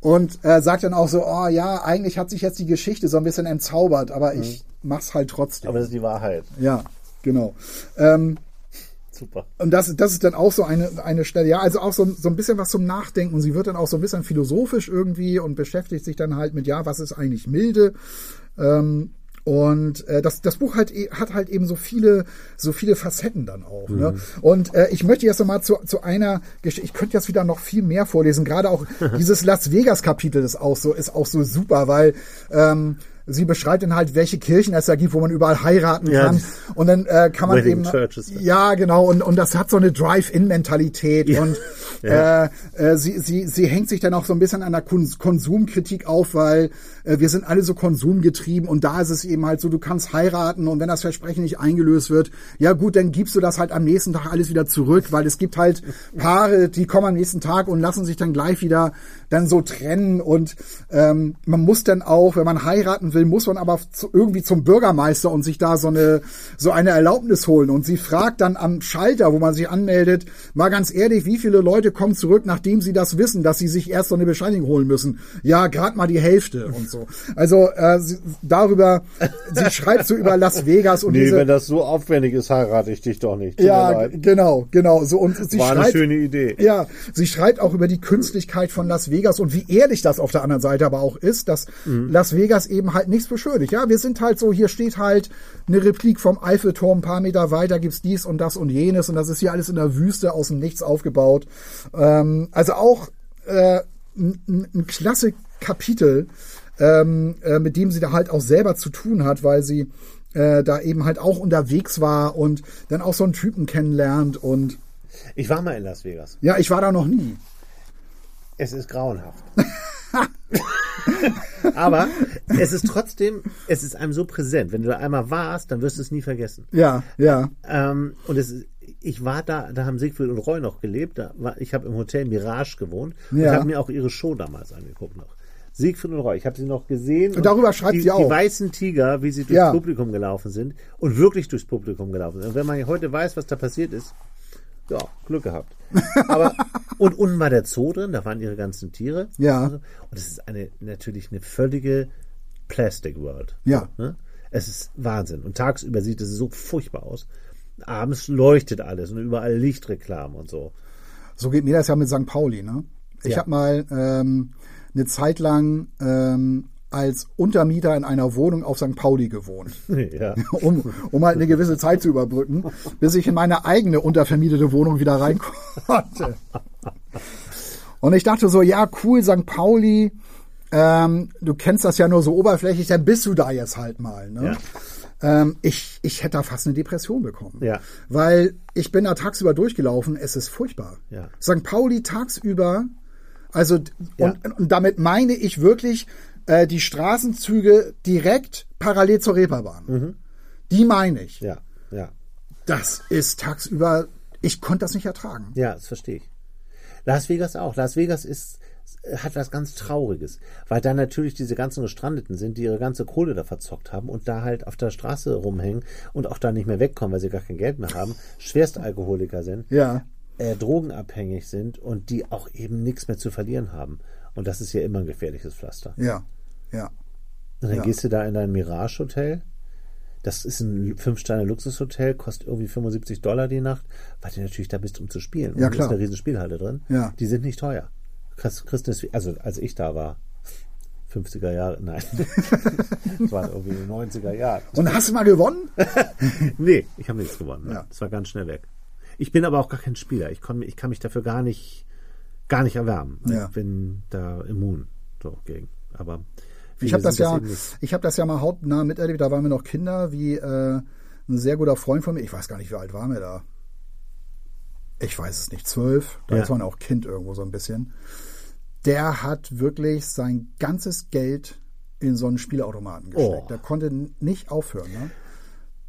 Speaker 2: Und äh, sagt dann auch so, oh ja, eigentlich hat sich jetzt die Geschichte so ein bisschen entzaubert, aber ich mhm. mach's halt trotzdem.
Speaker 1: Aber das ist die Wahrheit.
Speaker 2: Ja, genau. Ähm,
Speaker 1: Super.
Speaker 2: Und das, das ist dann auch so eine, eine Stelle, ja, also auch so, so ein bisschen was zum Nachdenken. Und sie wird dann auch so ein bisschen philosophisch irgendwie und beschäftigt sich dann halt mit, ja, was ist eigentlich milde? Ähm, und äh, das, das Buch halt, hat halt eben so viele, so viele Facetten dann auch. Ne? Mhm. Ne? Und äh, ich möchte jetzt nochmal zu, zu einer Geschichte, ich könnte jetzt wieder noch viel mehr vorlesen. Gerade auch dieses Las Vegas-Kapitel ist auch so, ist auch so super, weil ähm, sie beschreibt dann halt, welche Kirchen es da gibt, wo man überall heiraten ja, kann. Und dann äh, kann man eben. Churches. Ja, genau. Und, und das hat so eine Drive-In-Mentalität. Ja. Und ja. Äh, äh, sie, sie, sie hängt sich dann auch so ein bisschen an der Konsumkritik auf, weil wir sind alle so konsumgetrieben und da ist es eben halt so, du kannst heiraten und wenn das Versprechen nicht eingelöst wird, ja gut, dann gibst du das halt am nächsten Tag alles wieder zurück, weil es gibt halt Paare, die kommen am nächsten Tag und lassen sich dann gleich wieder dann so trennen und ähm, man muss dann auch, wenn man heiraten will, muss man aber zu, irgendwie zum Bürgermeister und sich da so eine so eine Erlaubnis holen und sie fragt dann am Schalter, wo man sich anmeldet, mal ganz ehrlich, wie viele Leute kommen zurück, nachdem sie das wissen, dass sie sich erst so eine Bescheinigung holen müssen? Ja, gerade mal die Hälfte und so. Also äh, sie, darüber, sie schreibt so über Las Vegas und
Speaker 1: nee,
Speaker 2: diese,
Speaker 1: wenn das so aufwendig ist, heirate ich dich doch nicht.
Speaker 2: Tut ja, genau, genau. So und sie
Speaker 1: War
Speaker 2: schreibt,
Speaker 1: eine schöne Idee.
Speaker 2: Ja, sie schreibt auch über die Künstlichkeit von Las Vegas und wie ehrlich das auf der anderen Seite aber auch ist, dass mhm. Las Vegas eben halt nichts beschönigt. Ja, wir sind halt so, hier steht halt eine Replik vom Eiffelturm, ein paar Meter weiter gibt's dies und das und jenes und das ist hier alles in der Wüste aus dem Nichts aufgebaut. Ähm, also auch äh, ein, ein klasse Kapitel ähm, äh, mit dem sie da halt auch selber zu tun hat, weil sie äh, da eben halt auch unterwegs war und dann auch so einen Typen kennenlernt und
Speaker 1: ich war mal in Las Vegas.
Speaker 2: Ja, ich war da noch nie.
Speaker 1: Es ist grauenhaft. Aber es ist trotzdem, es ist einem so präsent. Wenn du da einmal warst, dann wirst du es nie vergessen.
Speaker 2: Ja, ja.
Speaker 1: Ähm, und es ist, ich war da, da haben Siegfried und Roy noch gelebt. War, ich habe im Hotel Mirage gewohnt und habe mir auch ihre Show damals angeguckt noch. Siegfried und Roy. Ich habe sie noch gesehen.
Speaker 2: Und darüber schreibt
Speaker 1: die,
Speaker 2: sie auch.
Speaker 1: Die weißen Tiger, wie sie durchs ja. Publikum gelaufen sind und wirklich durchs Publikum gelaufen sind. Und wenn man heute weiß, was da passiert ist, ja, Glück gehabt. Aber und unten war der Zoo drin, da waren ihre ganzen Tiere.
Speaker 2: Ja.
Speaker 1: Und es ist eine natürlich eine völlige Plastic World.
Speaker 2: Ja.
Speaker 1: Ne? Es ist Wahnsinn. Und tagsüber sieht es so furchtbar aus. Abends leuchtet alles und überall Lichtreklamen und so.
Speaker 2: So geht mir das ja mit St. Pauli, ne? Ich ja. habe mal ähm, eine Zeit lang ähm, als Untermieter in einer Wohnung auf St. Pauli gewohnt.
Speaker 1: Ja.
Speaker 2: Um, um halt eine gewisse Zeit zu überbrücken, bis ich in meine eigene untervermietete Wohnung wieder rein konnte. Und ich dachte so, ja, cool, St. Pauli, ähm, du kennst das ja nur so oberflächlich, dann bist du da jetzt halt mal. Ne? Ja. Ähm, ich, ich hätte da fast eine Depression bekommen.
Speaker 1: Ja.
Speaker 2: Weil ich bin da tagsüber durchgelaufen, es ist furchtbar.
Speaker 1: Ja.
Speaker 2: St. Pauli tagsüber also ja. und, und damit meine ich wirklich äh, die Straßenzüge direkt parallel zur Reeperbahn. Mhm. Die meine ich.
Speaker 1: Ja, ja.
Speaker 2: Das ist tagsüber, ich konnte das nicht ertragen.
Speaker 1: Ja, das verstehe ich. Las Vegas auch. Las Vegas ist hat was ganz Trauriges, weil da natürlich diese ganzen Gestrandeten sind, die ihre ganze Kohle da verzockt haben und da halt auf der Straße rumhängen und auch da nicht mehr wegkommen, weil sie gar kein Geld mehr haben, Schwerstalkoholiker sind.
Speaker 2: Ja
Speaker 1: äh, drogenabhängig sind und die auch eben nichts mehr zu verlieren haben. Und das ist ja immer ein gefährliches Pflaster.
Speaker 2: Ja, ja.
Speaker 1: Und dann
Speaker 2: ja.
Speaker 1: gehst du da in dein Mirage-Hotel. Das ist ein Fünf-Sterne-Luxushotel, kostet irgendwie 75 Dollar die Nacht, weil du natürlich da bist, um zu spielen.
Speaker 2: Ja,
Speaker 1: und
Speaker 2: klar.
Speaker 1: ist eine riesen Spielhalle drin.
Speaker 2: Ja.
Speaker 1: Die sind nicht teuer. Christ, also als ich da war, 50er Jahre, nein. das war irgendwie 90er Jahre.
Speaker 2: Und hast du mal gewonnen?
Speaker 1: nee, ich habe nichts gewonnen.
Speaker 2: Ja.
Speaker 1: Das war ganz schnell weg. Ich bin aber auch gar kein Spieler. Ich, kann, ich kann mich dafür gar nicht, gar nicht erwärmen.
Speaker 2: Ja.
Speaker 1: Ich bin da immun so gegen. Aber
Speaker 2: ich habe das ja, ich habe das ja mal hautnah miterlebt. Da waren wir noch Kinder, wie äh, ein sehr guter Freund von mir. Ich weiß gar nicht, wie alt waren wir da. Ich weiß es nicht, zwölf. Da ja. ist man auch Kind irgendwo so ein bisschen. Der hat wirklich sein ganzes Geld in so einen Spielautomaten gesteckt. Oh. Der konnte nicht aufhören. Ne?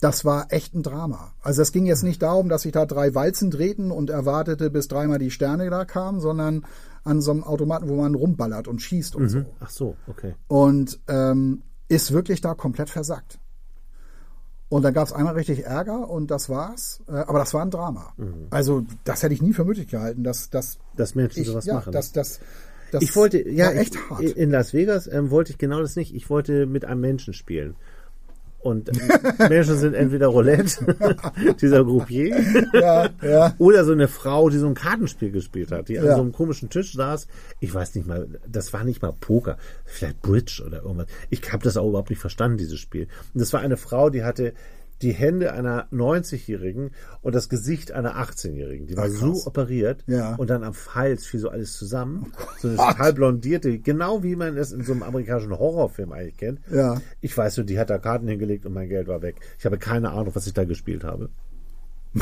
Speaker 2: Das war echt ein Drama. Also es ging jetzt nicht darum, dass sich da drei Walzen drehten und erwartete, bis dreimal die Sterne da kamen, sondern an so einem Automaten, wo man rumballert und schießt und
Speaker 1: mhm.
Speaker 2: so.
Speaker 1: Ach so, okay.
Speaker 2: Und ähm, ist wirklich da komplett versackt. Und dann gab es einmal richtig Ärger und das war's. Äh, aber das war ein Drama. Also das hätte ich nie für möglich gehalten, dass, dass,
Speaker 1: Dass Menschen
Speaker 2: ich,
Speaker 1: sowas
Speaker 2: ja,
Speaker 1: machen.
Speaker 2: dass, dass, das
Speaker 1: ich wollte, ja,
Speaker 2: echt
Speaker 1: ich,
Speaker 2: hart.
Speaker 1: in Las Vegas ähm, wollte ich genau das nicht. Ich wollte mit einem Menschen spielen. Und ähm, Menschen sind entweder Roulette, dieser Groupier,
Speaker 2: ja, ja.
Speaker 1: oder so eine Frau, die so ein Kartenspiel gespielt hat, die an
Speaker 2: Ja.
Speaker 1: so einem komischen Tisch saß. Ich weiß nicht mal, das war nicht mal Poker, vielleicht Bridge oder irgendwas. Ich habe das auch überhaupt nicht verstanden, dieses Spiel. Und das war eine Frau, die hatte die Hände einer 90-Jährigen und das Gesicht einer 18-Jährigen. Die war
Speaker 2: Ach,
Speaker 1: so operiert
Speaker 2: Ja.
Speaker 1: und dann am Hals fiel so alles zusammen. so eine total blondierte, genau wie man es in so einem amerikanischen Horrorfilm eigentlich kennt.
Speaker 2: Ja.
Speaker 1: Ich weiß nur, die hat da Karten hingelegt und mein Geld war weg. Ich habe keine Ahnung, was ich da gespielt habe.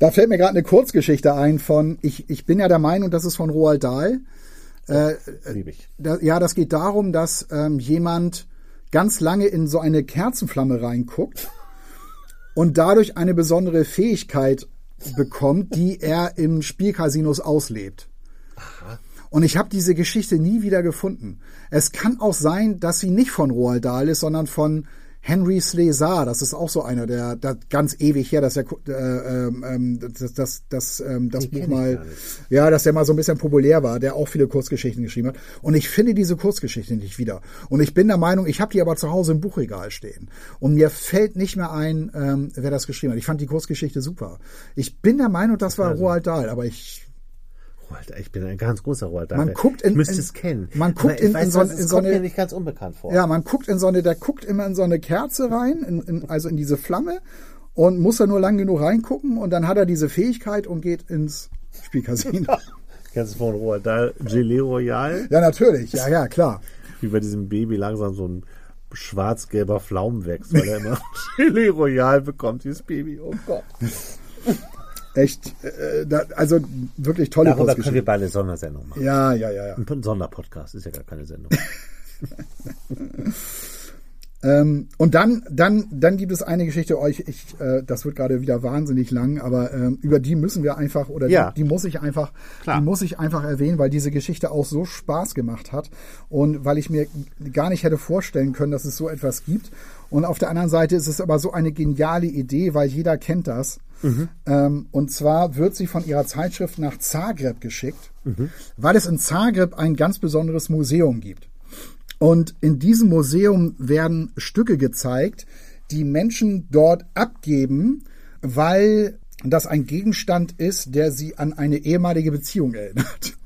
Speaker 2: Da fällt mir gerade eine Kurzgeschichte ein von, ich, ich bin ja der Meinung, das ist von Roald Dahl.
Speaker 1: Liebe ich.
Speaker 2: Da, ja, das geht darum, dass ähm, jemand ganz lange in so eine Kerzenflamme reinguckt und dadurch eine besondere Fähigkeit bekommt, die er im Spielcasinos auslebt. Und ich habe diese Geschichte nie wieder gefunden. Es kann auch sein, dass sie nicht von Roald Dahl ist, sondern von Henry Slesar. Das ist auch so einer, der, der ganz ewig her, dass er äh, ähm, ähm, das, das, das, ähm, das Buch mal, ja, dass der mal so ein bisschen populär war, der auch viele Kurzgeschichten geschrieben hat. Und ich finde diese Kurzgeschichte nicht wieder. Und ich bin der Meinung, ich habe die aber zu Hause im Buchregal stehen. Und mir fällt nicht mehr ein, ähm, wer das geschrieben hat. Ich fand die Kurzgeschichte super. Ich bin der Meinung, das war Roald Dahl, aber ich
Speaker 1: Roald, ich bin ein ganz großer Roald Dahl.
Speaker 2: Man guckt in-
Speaker 1: müsste es kennen.
Speaker 2: man guckt in-
Speaker 1: weiß
Speaker 2: in so- in so
Speaker 1: kommt
Speaker 2: eine-
Speaker 1: mir nicht ganz unbekannt vor.
Speaker 2: Ja, man guckt in so eine, der guckt immer in so eine Kerze rein, in, in, also in diese Flamme und muss da nur lang genug reingucken und dann hat er diese Fähigkeit und geht ins Spielcasino.
Speaker 1: Kennst du von Roald Dahl Gelee Royal?
Speaker 2: ja, natürlich. Ja, ja, klar.
Speaker 1: Wie bei diesem Baby langsam so ein schwarz-gelber Pflaumen wächst, weil er immer Gelee Royal bekommt, dieses Baby. Oh Gott.
Speaker 2: Echt, äh, da, also wirklich tolle
Speaker 1: Darüber können wir beide eine Sondersendung machen.
Speaker 2: Ja, ja, ja, ja.
Speaker 1: Ein Sonderpodcast ist ja gar keine Sendung.
Speaker 2: Ähm, und dann, dann, dann gibt es eine Geschichte euch. Ich, äh, das wird gerade wieder wahnsinnig lang, aber ähm, über die müssen wir einfach oder
Speaker 1: Ja.
Speaker 2: die, die muss ich einfach,
Speaker 1: Klar.
Speaker 2: die muss ich einfach erwähnen, weil diese Geschichte auch so Spaß gemacht hat und weil ich mir gar nicht hätte vorstellen können, dass es so etwas gibt. Und auf der anderen Seite ist es aber so eine geniale Idee, weil jeder kennt das. Ähm, und zwar wird sie von ihrer Zeitschrift nach Zagreb geschickt, weil es in Zagreb ein ganz besonderes Museum gibt. Und in diesem Museum werden Stücke gezeigt, die Menschen dort abgeben, weil das ein Gegenstand ist, der sie an eine ehemalige Beziehung erinnert.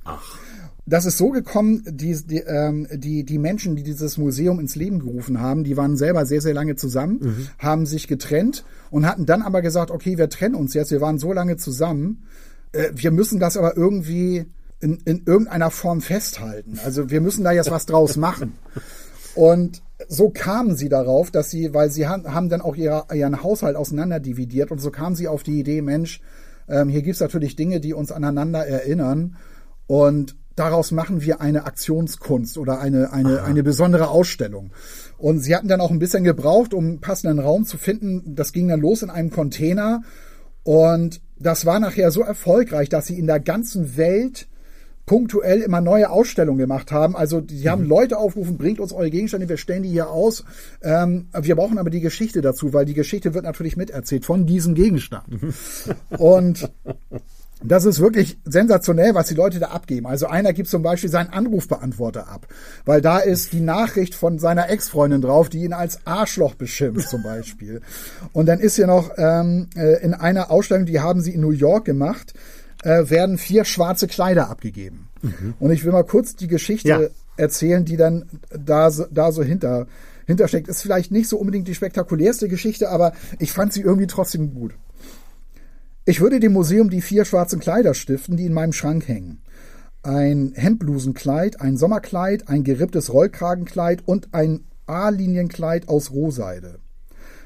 Speaker 2: Das ist so gekommen, die, die, ähm, die, die Menschen, die dieses Museum ins Leben gerufen haben, die waren selber sehr, sehr lange zusammen, haben sich getrennt und hatten dann aber gesagt, okay, wir trennen uns jetzt, wir waren so lange zusammen, äh, wir müssen das aber irgendwie in, in irgendeiner Form festhalten. Also wir müssen da jetzt was draus machen. Und so kamen sie darauf, dass sie, weil sie haben, haben dann auch ihre, ihren Haushalt auseinanderdividiert und so kamen sie auf die Idee, Mensch, ähm, hier gibt's natürlich Dinge, die uns aneinander erinnern und daraus machen wir eine Aktionskunst oder eine, eine, eine besondere Ausstellung. Und sie hatten dann auch ein bisschen gebraucht, um einen passenden Raum zu finden. Das ging dann los in einem Container und das war nachher so erfolgreich, dass sie in der ganzen Welt punktuell immer neue Ausstellungen gemacht haben. Also die haben Leute aufgerufen, bringt uns eure Gegenstände, wir stellen die hier aus. Ähm, wir brauchen aber die Geschichte dazu, weil die Geschichte wird natürlich miterzählt von diesem Gegenstand. Und das ist wirklich sensationell, was die Leute da abgeben. Also einer gibt zum Beispiel seinen Anrufbeantworter ab, weil da ist die Nachricht von seiner Ex-Freundin drauf, die ihn als Arschloch beschimpft zum Beispiel. Und dann ist hier noch ähm, äh, in einer Ausstellung, die haben sie in New York gemacht, äh, werden vier schwarze Kleider abgegeben. Und ich will mal kurz die Geschichte
Speaker 1: Ja.
Speaker 2: erzählen, die dann da, so- da so hinter, hintersteckt. Ist vielleicht nicht so unbedingt die spektakulärste Geschichte, aber ich fand sie irgendwie trotzdem gut. Ich würde dem Museum die vier schwarzen Kleider stiften, die in meinem Schrank hängen. Ein Hemdblusenkleid, ein Sommerkleid, ein geripptes Rollkragenkleid und ein A-Linienkleid aus Rohseide.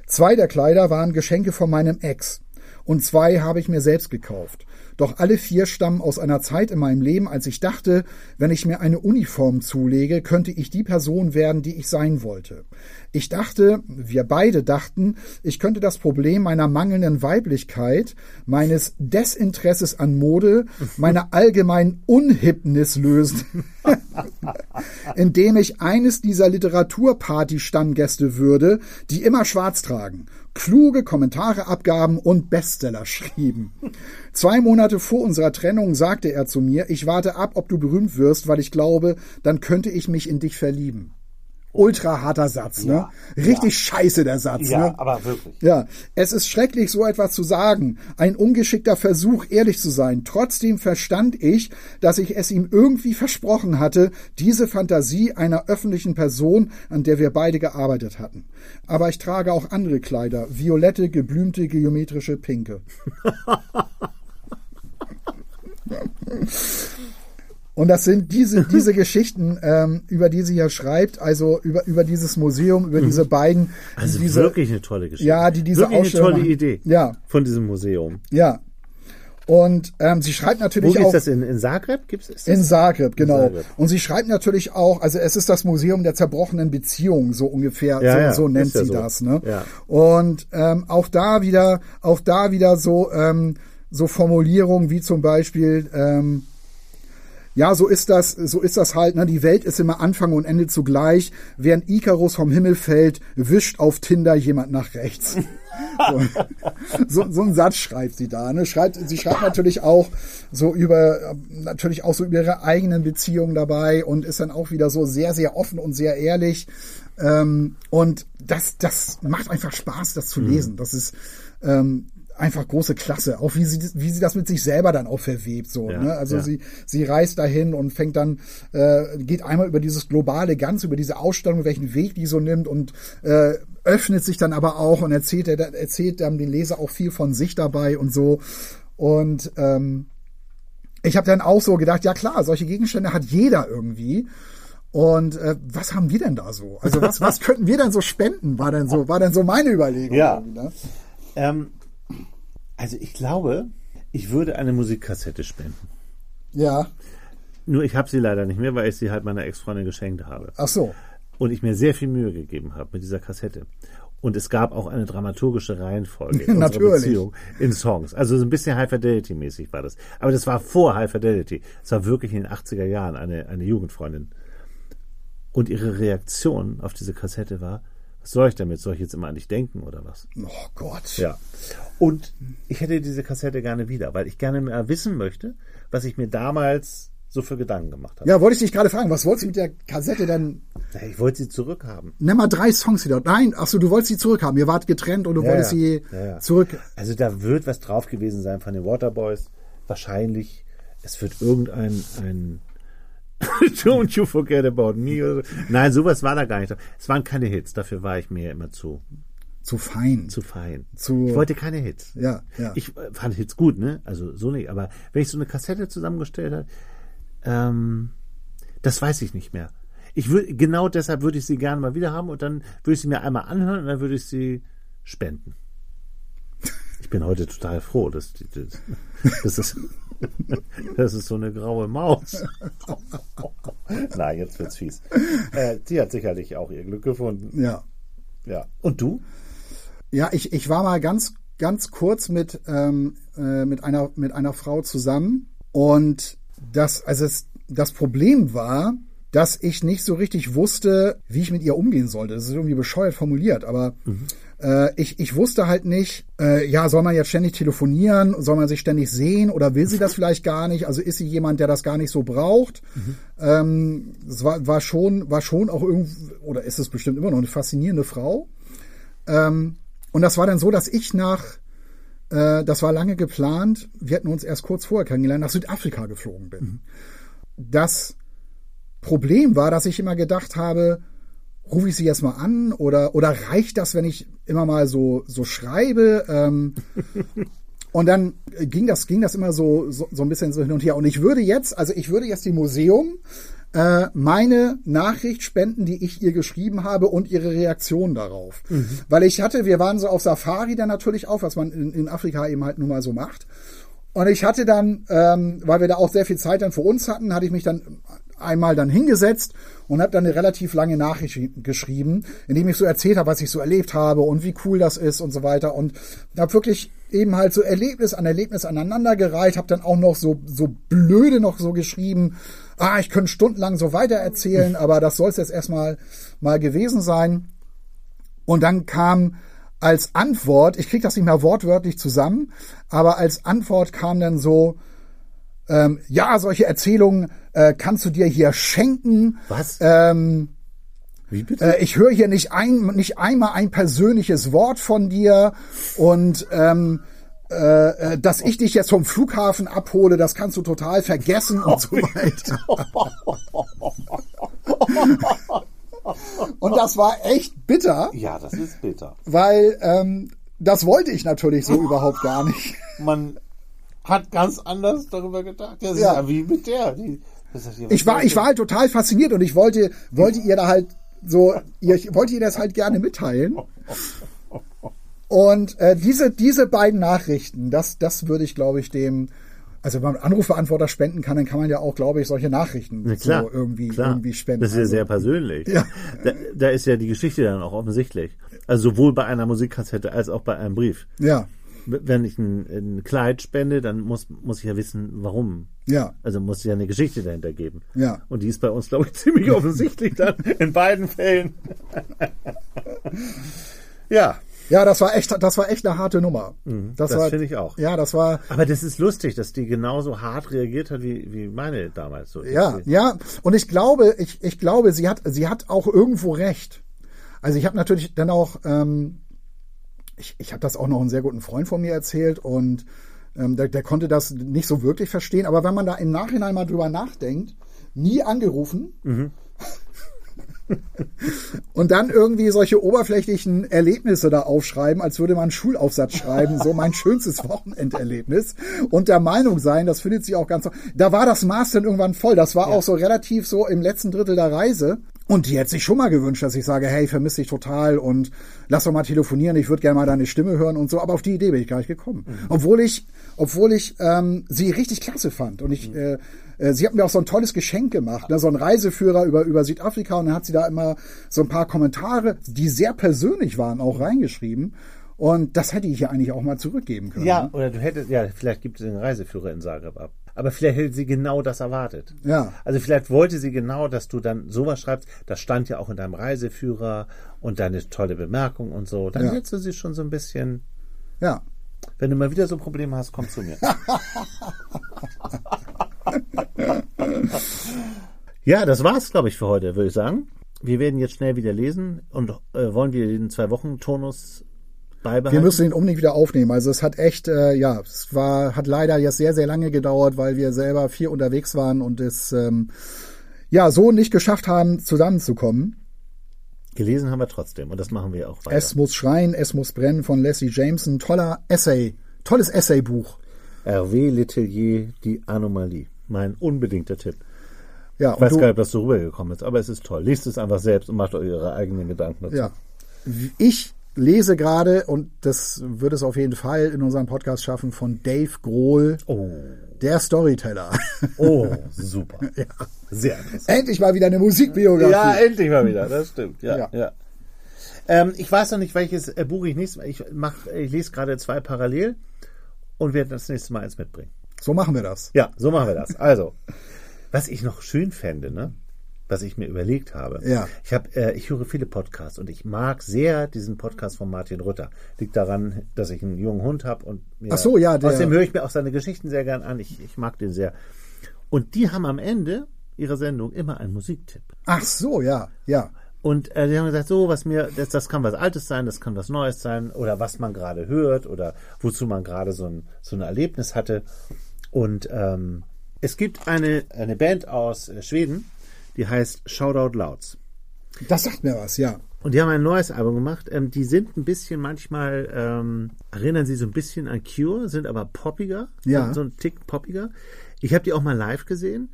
Speaker 2: Zwei der Kleider waren Geschenke von meinem Ex und zwei habe ich mir selbst gekauft. Doch alle vier stammen aus einer Zeit in meinem Leben, als ich dachte, wenn ich mir eine Uniform zulege, könnte ich die Person werden, die ich sein wollte. Ich dachte, wir beide dachten, ich könnte das Problem meiner mangelnden Weiblichkeit, meines Desinteresses an Mode, meiner allgemeinen Unhipness lösen, indem ich eines dieser Literaturparty-Stammgäste würde, die immer schwarz tragen, kluge Kommentare abgaben und Bestseller schrieben. Zwei Monate vor unserer Trennung sagte er zu mir, ich warte ab, ob du berühmt wirst, weil ich glaube, dann könnte ich mich in dich verlieben ultra harter Satz, ne? Richtig ja. scheiße der Satz,
Speaker 1: ja,
Speaker 2: ne?
Speaker 1: aber wirklich.
Speaker 2: Ja, es ist schrecklich, so etwas zu sagen. Ein ungeschickter Versuch, ehrlich zu sein. Trotzdem verstand ich, dass ich es ihm irgendwie versprochen hatte, diese Fantasie einer öffentlichen Person, an der wir beide gearbeitet hatten. Aber ich trage auch andere Kleider. Violette, geblümte, geometrische, pinke. Und das sind diese, diese Geschichten, ähm, über die sie hier schreibt, also über, über dieses Museum, über mhm. diese beiden.
Speaker 1: Also
Speaker 2: diese,
Speaker 1: wirklich eine tolle Geschichte.
Speaker 2: Ja, die diese
Speaker 1: wirklich
Speaker 2: Ausstellung
Speaker 1: eine tolle
Speaker 2: machen.
Speaker 1: Idee
Speaker 2: Ja,
Speaker 1: von diesem Museum.
Speaker 2: ja. Und ähm, sie schreibt
Speaker 1: Wo
Speaker 2: natürlich
Speaker 1: ist
Speaker 2: auch
Speaker 1: das? In, in Zagreb? Gibt's ist das?
Speaker 2: in Zagreb, genau.
Speaker 1: Zagreb.
Speaker 2: Und sie schreibt natürlich auch, also es ist das Museum der zerbrochenen Beziehungen, so ungefähr,
Speaker 1: Ja,
Speaker 2: so,
Speaker 1: ja,
Speaker 2: so nennt
Speaker 1: ist ja
Speaker 2: sie
Speaker 1: so.
Speaker 2: das. Ne?
Speaker 1: Ja.
Speaker 2: Und ähm, auch da wieder, auch da wieder so ähm, so Formulierungen wie zum Beispiel ähm, ja, so ist das, so ist das halt. Ne? Die Welt ist immer Anfang und Ende zugleich. Während Icarus vom Himmel fällt, wischt auf Tinder jemand nach rechts. So, so, so einen Satz schreibt sie da. Ne? Schreibt, sie schreibt natürlich auch so über, natürlich auch so über ihre eigenen Beziehungen dabei und ist dann auch wieder so sehr, sehr offen und sehr ehrlich. Ähm, und das, das macht einfach Spaß, das zu lesen. Das ist ähm, einfach große Klasse. Auch wie sie, wie sie das mit sich selber dann auch verwebt. So,
Speaker 1: Ja,
Speaker 2: ne? Also
Speaker 1: ja.
Speaker 2: sie, sie reist dahin und fängt dann, äh, geht einmal über dieses globale Ganze, über diese Ausstellung, welchen Weg die so nimmt und äh, öffnet sich dann aber auch und erzählt, er, erzählt dann den Leser auch viel von sich dabei und so. Und ähm, ich habe dann auch so gedacht, ja klar, solche Gegenstände hat jeder irgendwie. Und äh, was haben wir denn da so? Also was, was könnten wir denn so spenden? War denn so, war denn so meine Überlegung.
Speaker 1: Ja.
Speaker 2: Ne?
Speaker 1: Ähm, also ich glaube, ich würde eine Musikkassette spenden.
Speaker 2: ja.
Speaker 1: Nur ich habe sie leider nicht mehr, weil ich sie halt meiner Ex-Freundin geschenkt habe.
Speaker 2: Ach so.
Speaker 1: Und ich mir sehr viel Mühe gegeben habe mit dieser Kassette. Und es gab auch eine dramaturgische Reihenfolge in unserer. Beziehung in Songs. Also so ein bisschen High Fidelity mäßig war das. Aber das war vor High Fidelity. Es war wirklich in den 80er Jahren eine, eine Jugendfreundin. Und ihre Reaktion auf diese Kassette war, was soll ich damit? Soll ich jetzt immer an dich denken oder was?
Speaker 2: Oh Gott.
Speaker 1: Ja. Und ich hätte diese Kassette gerne wieder, weil ich gerne mehr wissen möchte, was ich mir damals so für Gedanken gemacht habe.
Speaker 2: Ja, wollte ich dich gerade fragen, was wolltest du mit der Kassette denn?
Speaker 1: Ja, Ich wollte sie zurückhaben.
Speaker 2: Nimm mal drei Songs wieder. Nein, ach so, du wolltest sie zurückhaben. Ihr wart getrennt und du wolltest sie
Speaker 1: Ja, ja.
Speaker 2: zurück.
Speaker 1: Also da wird was drauf gewesen sein von den Waterboys. Wahrscheinlich. Es wird irgendein ein Don't you forget about me. Nein, sowas war da gar nicht. Es waren keine Hits. Dafür war ich mir immer zu,
Speaker 2: Zu fein.
Speaker 1: zu fein.
Speaker 2: Zu-
Speaker 1: ich wollte keine Hits.
Speaker 2: ja, ja.
Speaker 1: Ich fand Hits gut, ne? Also so nicht. Aber wenn ich so eine Kassette zusammengestellt habe, ähm, das weiß ich nicht mehr. Ich würde genau deshalb würde ich sie gerne mal wieder haben und dann würde ich sie mir einmal anhören und dann würde ich sie spenden. Ich bin heute total froh, dass die- das, das ist das ist so eine graue Maus. Nein, jetzt wird's fies. Äh, die hat sicherlich auch ihr Glück gefunden.
Speaker 2: ja.
Speaker 1: Ja. Und du?
Speaker 2: Ja, ich, ich war mal ganz, ganz kurz mit, ähm, äh, mit, einer, mit einer Frau zusammen und das, also es, das Problem war, dass ich nicht so richtig wusste, wie ich mit ihr umgehen sollte. Das ist irgendwie bescheuert formuliert, aber äh, ich, ich wusste halt nicht, äh, ja, soll man jetzt ständig telefonieren, soll man sich ständig sehen oder will sie das vielleicht gar nicht? Also ist sie jemand, der das gar nicht so braucht? Ähm, es war, war schon, war schon auch irgendwie, oder ist es bestimmt immer noch eine faszinierende Frau. Ähm, und das war dann so, dass ich nach, äh, das war lange geplant, wir hatten uns erst kurz vorher kennengelernt, nach Südafrika geflogen bin. Das Problem war, dass ich immer gedacht habe, rufe ich sie jetzt mal an oder, oder reicht das, wenn ich immer mal so, so schreibe? Ähm, und dann ging das, ging das immer so, so, so ein bisschen so hin und her. Und ich würde jetzt, also ich würde jetzt dem Museum äh, meine Nachricht spenden, die ich ihr geschrieben habe und ihre Reaktion darauf. Weil ich hatte, wir waren so auf Safari dann natürlich auch, was man in, in Afrika eben halt nun mal so macht. Und ich hatte dann, ähm, weil wir da auch sehr viel Zeit dann für uns hatten, hatte ich mich dann einmal dann hingesetzt und habe dann eine relativ lange Nachricht geschrieben, in dem ich so erzählt habe, was ich so erlebt habe und wie cool das ist und so weiter und habe wirklich eben halt so Erlebnis an Erlebnis aneinandergereiht, habe dann auch noch so so blöde noch so geschrieben, ah, ich könnte stundenlang so weiter erzählen, aber das soll es jetzt erstmal mal gewesen sein. Und dann kam als Antwort, ich krieg das nicht mehr wortwörtlich zusammen, aber als Antwort kam dann so, ähm, ja, solche Erzählungen äh, kannst du dir hier schenken.
Speaker 1: Was?
Speaker 2: Ähm,
Speaker 1: Wie bitte?
Speaker 2: äh, ich höre hier nicht, ein, nicht einmal ein persönliches Wort von dir und ähm, äh, äh, dass ich dich jetzt vom Flughafen abhole, das kannst du total vergessen und so weiter. Und das war echt bitter,
Speaker 1: ja, das ist bitter.
Speaker 2: weil ähm, das wollte ich natürlich so überhaupt gar nicht.
Speaker 1: Man hat ganz anders darüber gedacht. Das
Speaker 2: Ja.
Speaker 1: ist ja wie mit der. Die,
Speaker 2: Ich war, ich war halt total fasziniert und ich wollte, wollte ihr da halt so, ihr, ich wollte ihr das halt gerne mitteilen. Und äh, diese, diese beiden Nachrichten, das, das würde ich, glaube ich, dem, also wenn man Anrufbeantworter spenden kann, dann kann man ja auch, glaube ich, solche Nachrichten
Speaker 1: Na klar,
Speaker 2: so irgendwie,
Speaker 1: klar.
Speaker 2: irgendwie spenden.
Speaker 1: Das ist ja
Speaker 2: Also,
Speaker 1: sehr persönlich.
Speaker 2: Ja.
Speaker 1: Da, da ist ja die Geschichte dann auch offensichtlich. Also sowohl bei einer Musikkassette als auch bei einem Brief.
Speaker 2: ja,
Speaker 1: Wenn ich ein, ein Kleid spende, dann muss, muss ich ja wissen, warum.
Speaker 2: ja,
Speaker 1: Also muss es ja eine Geschichte dahinter geben.
Speaker 2: Ja.
Speaker 1: Und die ist bei uns, glaube ich, ziemlich offensichtlich dann in beiden Fällen. ja,
Speaker 2: ja, das war echt, das war echt eine harte Nummer.
Speaker 1: Mhm. das
Speaker 2: war,
Speaker 1: finde ich auch.
Speaker 2: Ja, das war,
Speaker 1: aber das ist lustig, dass die genauso hart reagiert hat wie, wie meine damals. So,
Speaker 2: Ja, ja. Und ich glaube, ich, ich glaube, sie hat, sie hat auch irgendwo recht. Also ich habe natürlich dann auch, ähm, ich, ich habe das auch noch einen sehr guten Freund von mir erzählt und ähm, der, der konnte das nicht so wirklich verstehen. Aber wenn man da im Nachhinein mal drüber nachdenkt, nie angerufen. Und dann irgendwie solche oberflächlichen Erlebnisse da aufschreiben, als würde man einen Schulaufsatz schreiben, so mein schönstes Wochenenderlebnis und der Meinung sein, das findet sie auch ganz, da war das Maß dann irgendwann voll. Das war auch so relativ so im letzten Drittel der Reise. Und die hätte sich schon mal gewünscht, dass ich sage, hey, vermisse dich total und lass doch mal telefonieren, ich würde gerne mal deine Stimme hören und so. Aber auf die Idee bin ich gar nicht gekommen. Obwohl ich, obwohl ich ähm, sie richtig klasse fand. Und ich, äh, äh, sie hat mir auch so ein tolles Geschenk gemacht, ne? so ein Reiseführer über, über Südafrika. Und dann hat sie da immer so ein paar Kommentare, die sehr persönlich waren, auch reingeschrieben. Und das hätte ich ja eigentlich auch mal zurückgeben können.
Speaker 1: Ja, oder du hättest, ja, vielleicht gibt es den Reiseführer in Zagreb ab. Aber vielleicht hätte sie genau das erwartet.
Speaker 2: Ja.
Speaker 1: Also vielleicht wollte sie genau, dass du dann sowas schreibst. Das stand ja auch in deinem Reiseführer und deine tolle Bemerkung und so. Dann
Speaker 2: Ja.
Speaker 1: hättest du sie schon so ein bisschen.
Speaker 2: ja.
Speaker 1: Wenn du mal wieder so Probleme hast, komm zu mir. ja, das war's, glaube ich, für heute, würde ich sagen. Wir werden jetzt schnell wieder lesen und äh, wollen wir den zwei Wochen Turnus beibehalten.
Speaker 2: Wir müssen ihn unbedingt wieder aufnehmen. Also es hat echt, äh, ja, es war, hat leider jetzt sehr, sehr lange gedauert, weil wir selber viel unterwegs waren und es ähm, ja so nicht geschafft haben, zusammenzukommen.
Speaker 1: Gelesen haben wir trotzdem und das machen wir auch weiter.
Speaker 2: Es muss schreien, es muss brennen von Leslie Jameson. Toller Essay, tolles Essaybuch.
Speaker 1: Hervé Letellier, die Anomalie. Mein unbedingter Tipp.
Speaker 2: Ja,
Speaker 1: Ich weiß
Speaker 2: und
Speaker 1: gar
Speaker 2: du,
Speaker 1: nicht, ob das so rübergekommen ist, aber es ist toll. Lest es einfach selbst und macht eure eigenen Gedanken dazu.
Speaker 2: ja. Ich lese gerade, und das wird es auf jeden Fall in unserem Podcast schaffen, von Dave Grohl,
Speaker 1: Oh,
Speaker 2: der Storyteller.
Speaker 1: oh, super. Sehr interessant.
Speaker 2: Endlich mal wieder eine Musikbiografie.
Speaker 1: Ja, endlich mal wieder, das stimmt. Ja,
Speaker 2: Ja.
Speaker 1: ja. Ähm, ich weiß noch nicht, welches äh, Buch ich nächstes Mal. Ich, mach, ich lese gerade zwei parallel und werde das nächste Mal eins mitbringen.
Speaker 2: So machen wir das.
Speaker 1: Ja, so machen wir das. Also, was ich noch schön fände, ne? Was ich mir überlegt habe.
Speaker 2: Ja.
Speaker 1: Ich habe, äh, ich höre viele Podcasts und ich mag sehr diesen Podcast von Martin Rütter. Liegt daran, dass ich einen jungen Hund habe und mir,
Speaker 2: Ach so, ja, der-
Speaker 1: außerdem höre ich mir auch seine Geschichten sehr gern an. Ich, ich mag den sehr. Und die haben am Ende ihrer Sendung immer einen Musiktipp.
Speaker 2: Ach so, ja, ja.
Speaker 1: Und äh, die haben gesagt, so, was mir, das, das kann was Altes sein, das kann was Neues sein, oder was man gerade hört, oder wozu man gerade so ein, so ein Erlebnis hatte. Und ähm, es gibt eine, eine Band aus äh, Schweden, die heißt Shoutout Louds.
Speaker 2: Das sagt mir was, ja.
Speaker 1: Und die haben ein neues Album gemacht. Ähm, die sind ein bisschen manchmal, ähm, erinnern sie so ein bisschen an Cure, sind aber poppiger.
Speaker 2: Ja.
Speaker 1: So, ein Tick poppiger. Ich habe die auch mal live gesehen.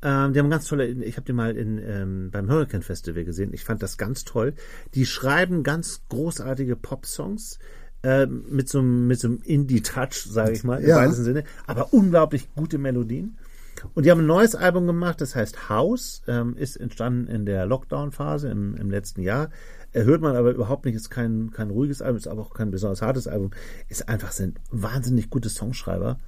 Speaker 1: Ähm, die haben ganz tolle, ich habe die mal in, ähm, beim Hurricane Festival gesehen. Ich fand das ganz toll. Die schreiben ganz großartige Pop-Songs. äh, mit so einem mit so einem Indie-Touch, sage ich mal, im
Speaker 2: Ja.
Speaker 1: weitesten Sinne, aber unglaublich gute Melodien. Und die haben ein neues Album gemacht, das heißt House, ähm, ist entstanden in der Lockdown-Phase im, im letzten Jahr. Hört man aber überhaupt nicht, ist kein, kein ruhiges Album, ist aber auch kein besonders hartes Album. Ist einfach, sind wahnsinnig gute Songschreiber.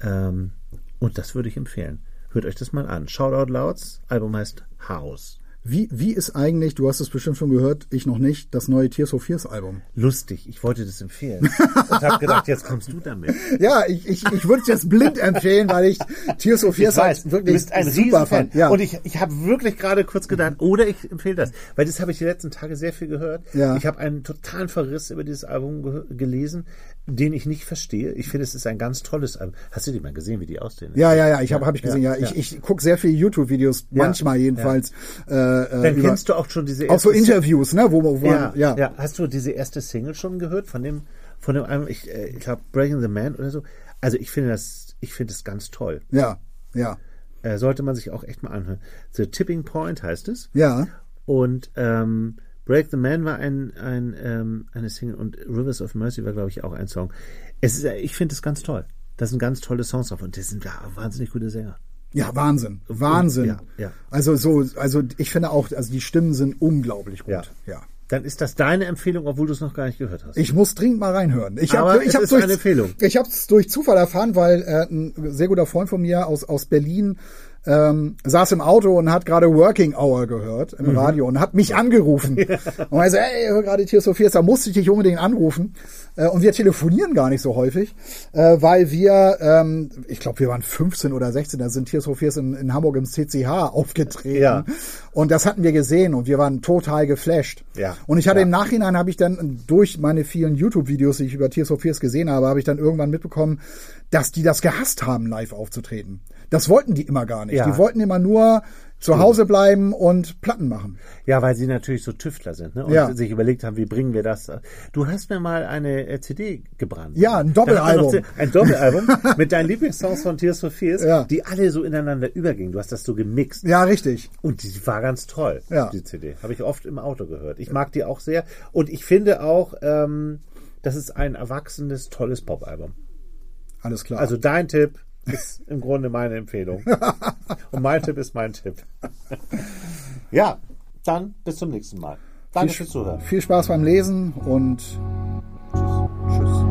Speaker 1: Ähm, und das würde ich empfehlen. Hört euch das mal an. Shoutout Louds, Album heißt House.
Speaker 2: Wie, wie ist eigentlich, du hast es bestimmt schon gehört, ich noch nicht, das neue Tears for Fears Album?
Speaker 1: Lustig, ich wollte das empfehlen. und habe gedacht, jetzt kommst du damit.
Speaker 2: Ja, ich, ich, ich würde es jetzt blind empfehlen, weil ich Tears for Fears
Speaker 1: Ich weiß,
Speaker 2: halt
Speaker 1: du
Speaker 2: wirklich
Speaker 1: bist ein
Speaker 2: super fand. Ja.
Speaker 1: Und ich, ich habe wirklich gerade kurz gedacht, oder ich empfehle das. Weil das habe ich die letzten Tage sehr viel gehört.
Speaker 2: Ja.
Speaker 1: Ich habe einen totalen Verriss über dieses Album ge gelesen, den ich nicht verstehe. Ich finde, es ist ein ganz tolles Album. Hast du die mal gesehen, wie die aussehen?
Speaker 2: ja, ja, ja, ich habe hab ich gesehen, ja.
Speaker 1: ja.
Speaker 2: Ich, ich gucke sehr viele YouTube-Videos, manchmal jedenfalls. Äh, äh,
Speaker 1: Dann
Speaker 2: über,
Speaker 1: kennst du auch schon diese
Speaker 2: auch so
Speaker 1: erste
Speaker 2: Interviews, ne? Wo, wo
Speaker 1: ja,
Speaker 2: man, ja.
Speaker 1: ja. Hast du diese erste Single schon gehört von dem, von dem Album? Ich, äh, ich glaube Breaking the Man oder so. Also ich finde das, ich finde es ganz toll.
Speaker 2: ja, ja,
Speaker 1: Äh, sollte man sich auch echt mal anhören. The Tipping Point heißt es.
Speaker 2: ja.
Speaker 1: Und ähm, Break the Man war ein, ein, ähm, eine Single und Rivers of Mercy war, glaube ich, auch ein Song. Es ist, ich finde es ganz toll. Das sind ganz tolle Songs drauf und das sind ja, wahnsinnig gute Sänger.
Speaker 2: Ja, Wahnsinn, Wahnsinn.
Speaker 1: Ja, ja.
Speaker 2: Also so, also ich finde auch, also die Stimmen sind unglaublich gut.
Speaker 1: Ja.
Speaker 2: ja.
Speaker 1: Dann ist das deine Empfehlung, obwohl du es noch gar nicht gehört hast.
Speaker 2: Ich muss dringend mal reinhören. Ich habe ich
Speaker 1: es
Speaker 2: hab
Speaker 1: ist
Speaker 2: durch,
Speaker 1: eine Empfehlung.
Speaker 2: Ich habe es durch Zufall erfahren, weil äh, ein sehr guter Freund von mir aus aus Berlin ähm, saß im Auto und hat gerade Working Hour gehört im
Speaker 1: Mhm.
Speaker 2: Radio und hat mich angerufen. Und er so, ey, ich höre gerade Tears for Fears, da musste ich dich unbedingt anrufen. Äh, und wir telefonieren gar nicht so häufig, äh, weil wir, ähm, ich glaube, wir waren 15 oder 16, da sind Tears for Fears in, in Hamburg im CCH aufgetreten.
Speaker 1: Ja.
Speaker 2: Und das hatten wir gesehen und wir waren total geflasht.
Speaker 1: Ja.
Speaker 2: Und ich hatte
Speaker 1: Ja.
Speaker 2: im Nachhinein habe ich dann durch meine vielen YouTube-Videos, die ich über Tears for Fears gesehen habe, habe ich dann irgendwann mitbekommen, dass die das gehasst haben, live aufzutreten. Das wollten die immer gar nicht.
Speaker 1: Ja.
Speaker 2: Die wollten immer nur zu Hause bleiben und Platten machen.
Speaker 1: Ja, weil sie natürlich so Tüftler sind ne? und
Speaker 2: Ja.
Speaker 1: sich überlegt haben, wie bringen wir das. Du hast mir mal eine äh, CD gebrannt.
Speaker 2: Ja, ein Doppelalbum.
Speaker 1: Ein Doppelalbum mit deinen Lieblingssongs von Tears for Fears,
Speaker 2: Ja.
Speaker 1: die alle so ineinander übergingen. Du hast das so gemixt.
Speaker 2: Ja, richtig.
Speaker 1: Und die war ganz toll,
Speaker 2: Ja.
Speaker 1: die CD. Habe ich oft im Auto gehört. Ich mag die auch sehr. Und ich finde auch, ähm, das ist ein erwachsenes, tolles Popalbum.
Speaker 2: Alles klar.
Speaker 1: Also dein Tipp ist im Grunde meine Empfehlung. Und mein Tipp ist mein Tipp. ja, dann bis zum nächsten Mal. Danke fürs Zuhören.
Speaker 2: Viel Spaß beim Lesen und tschüss. tschüss.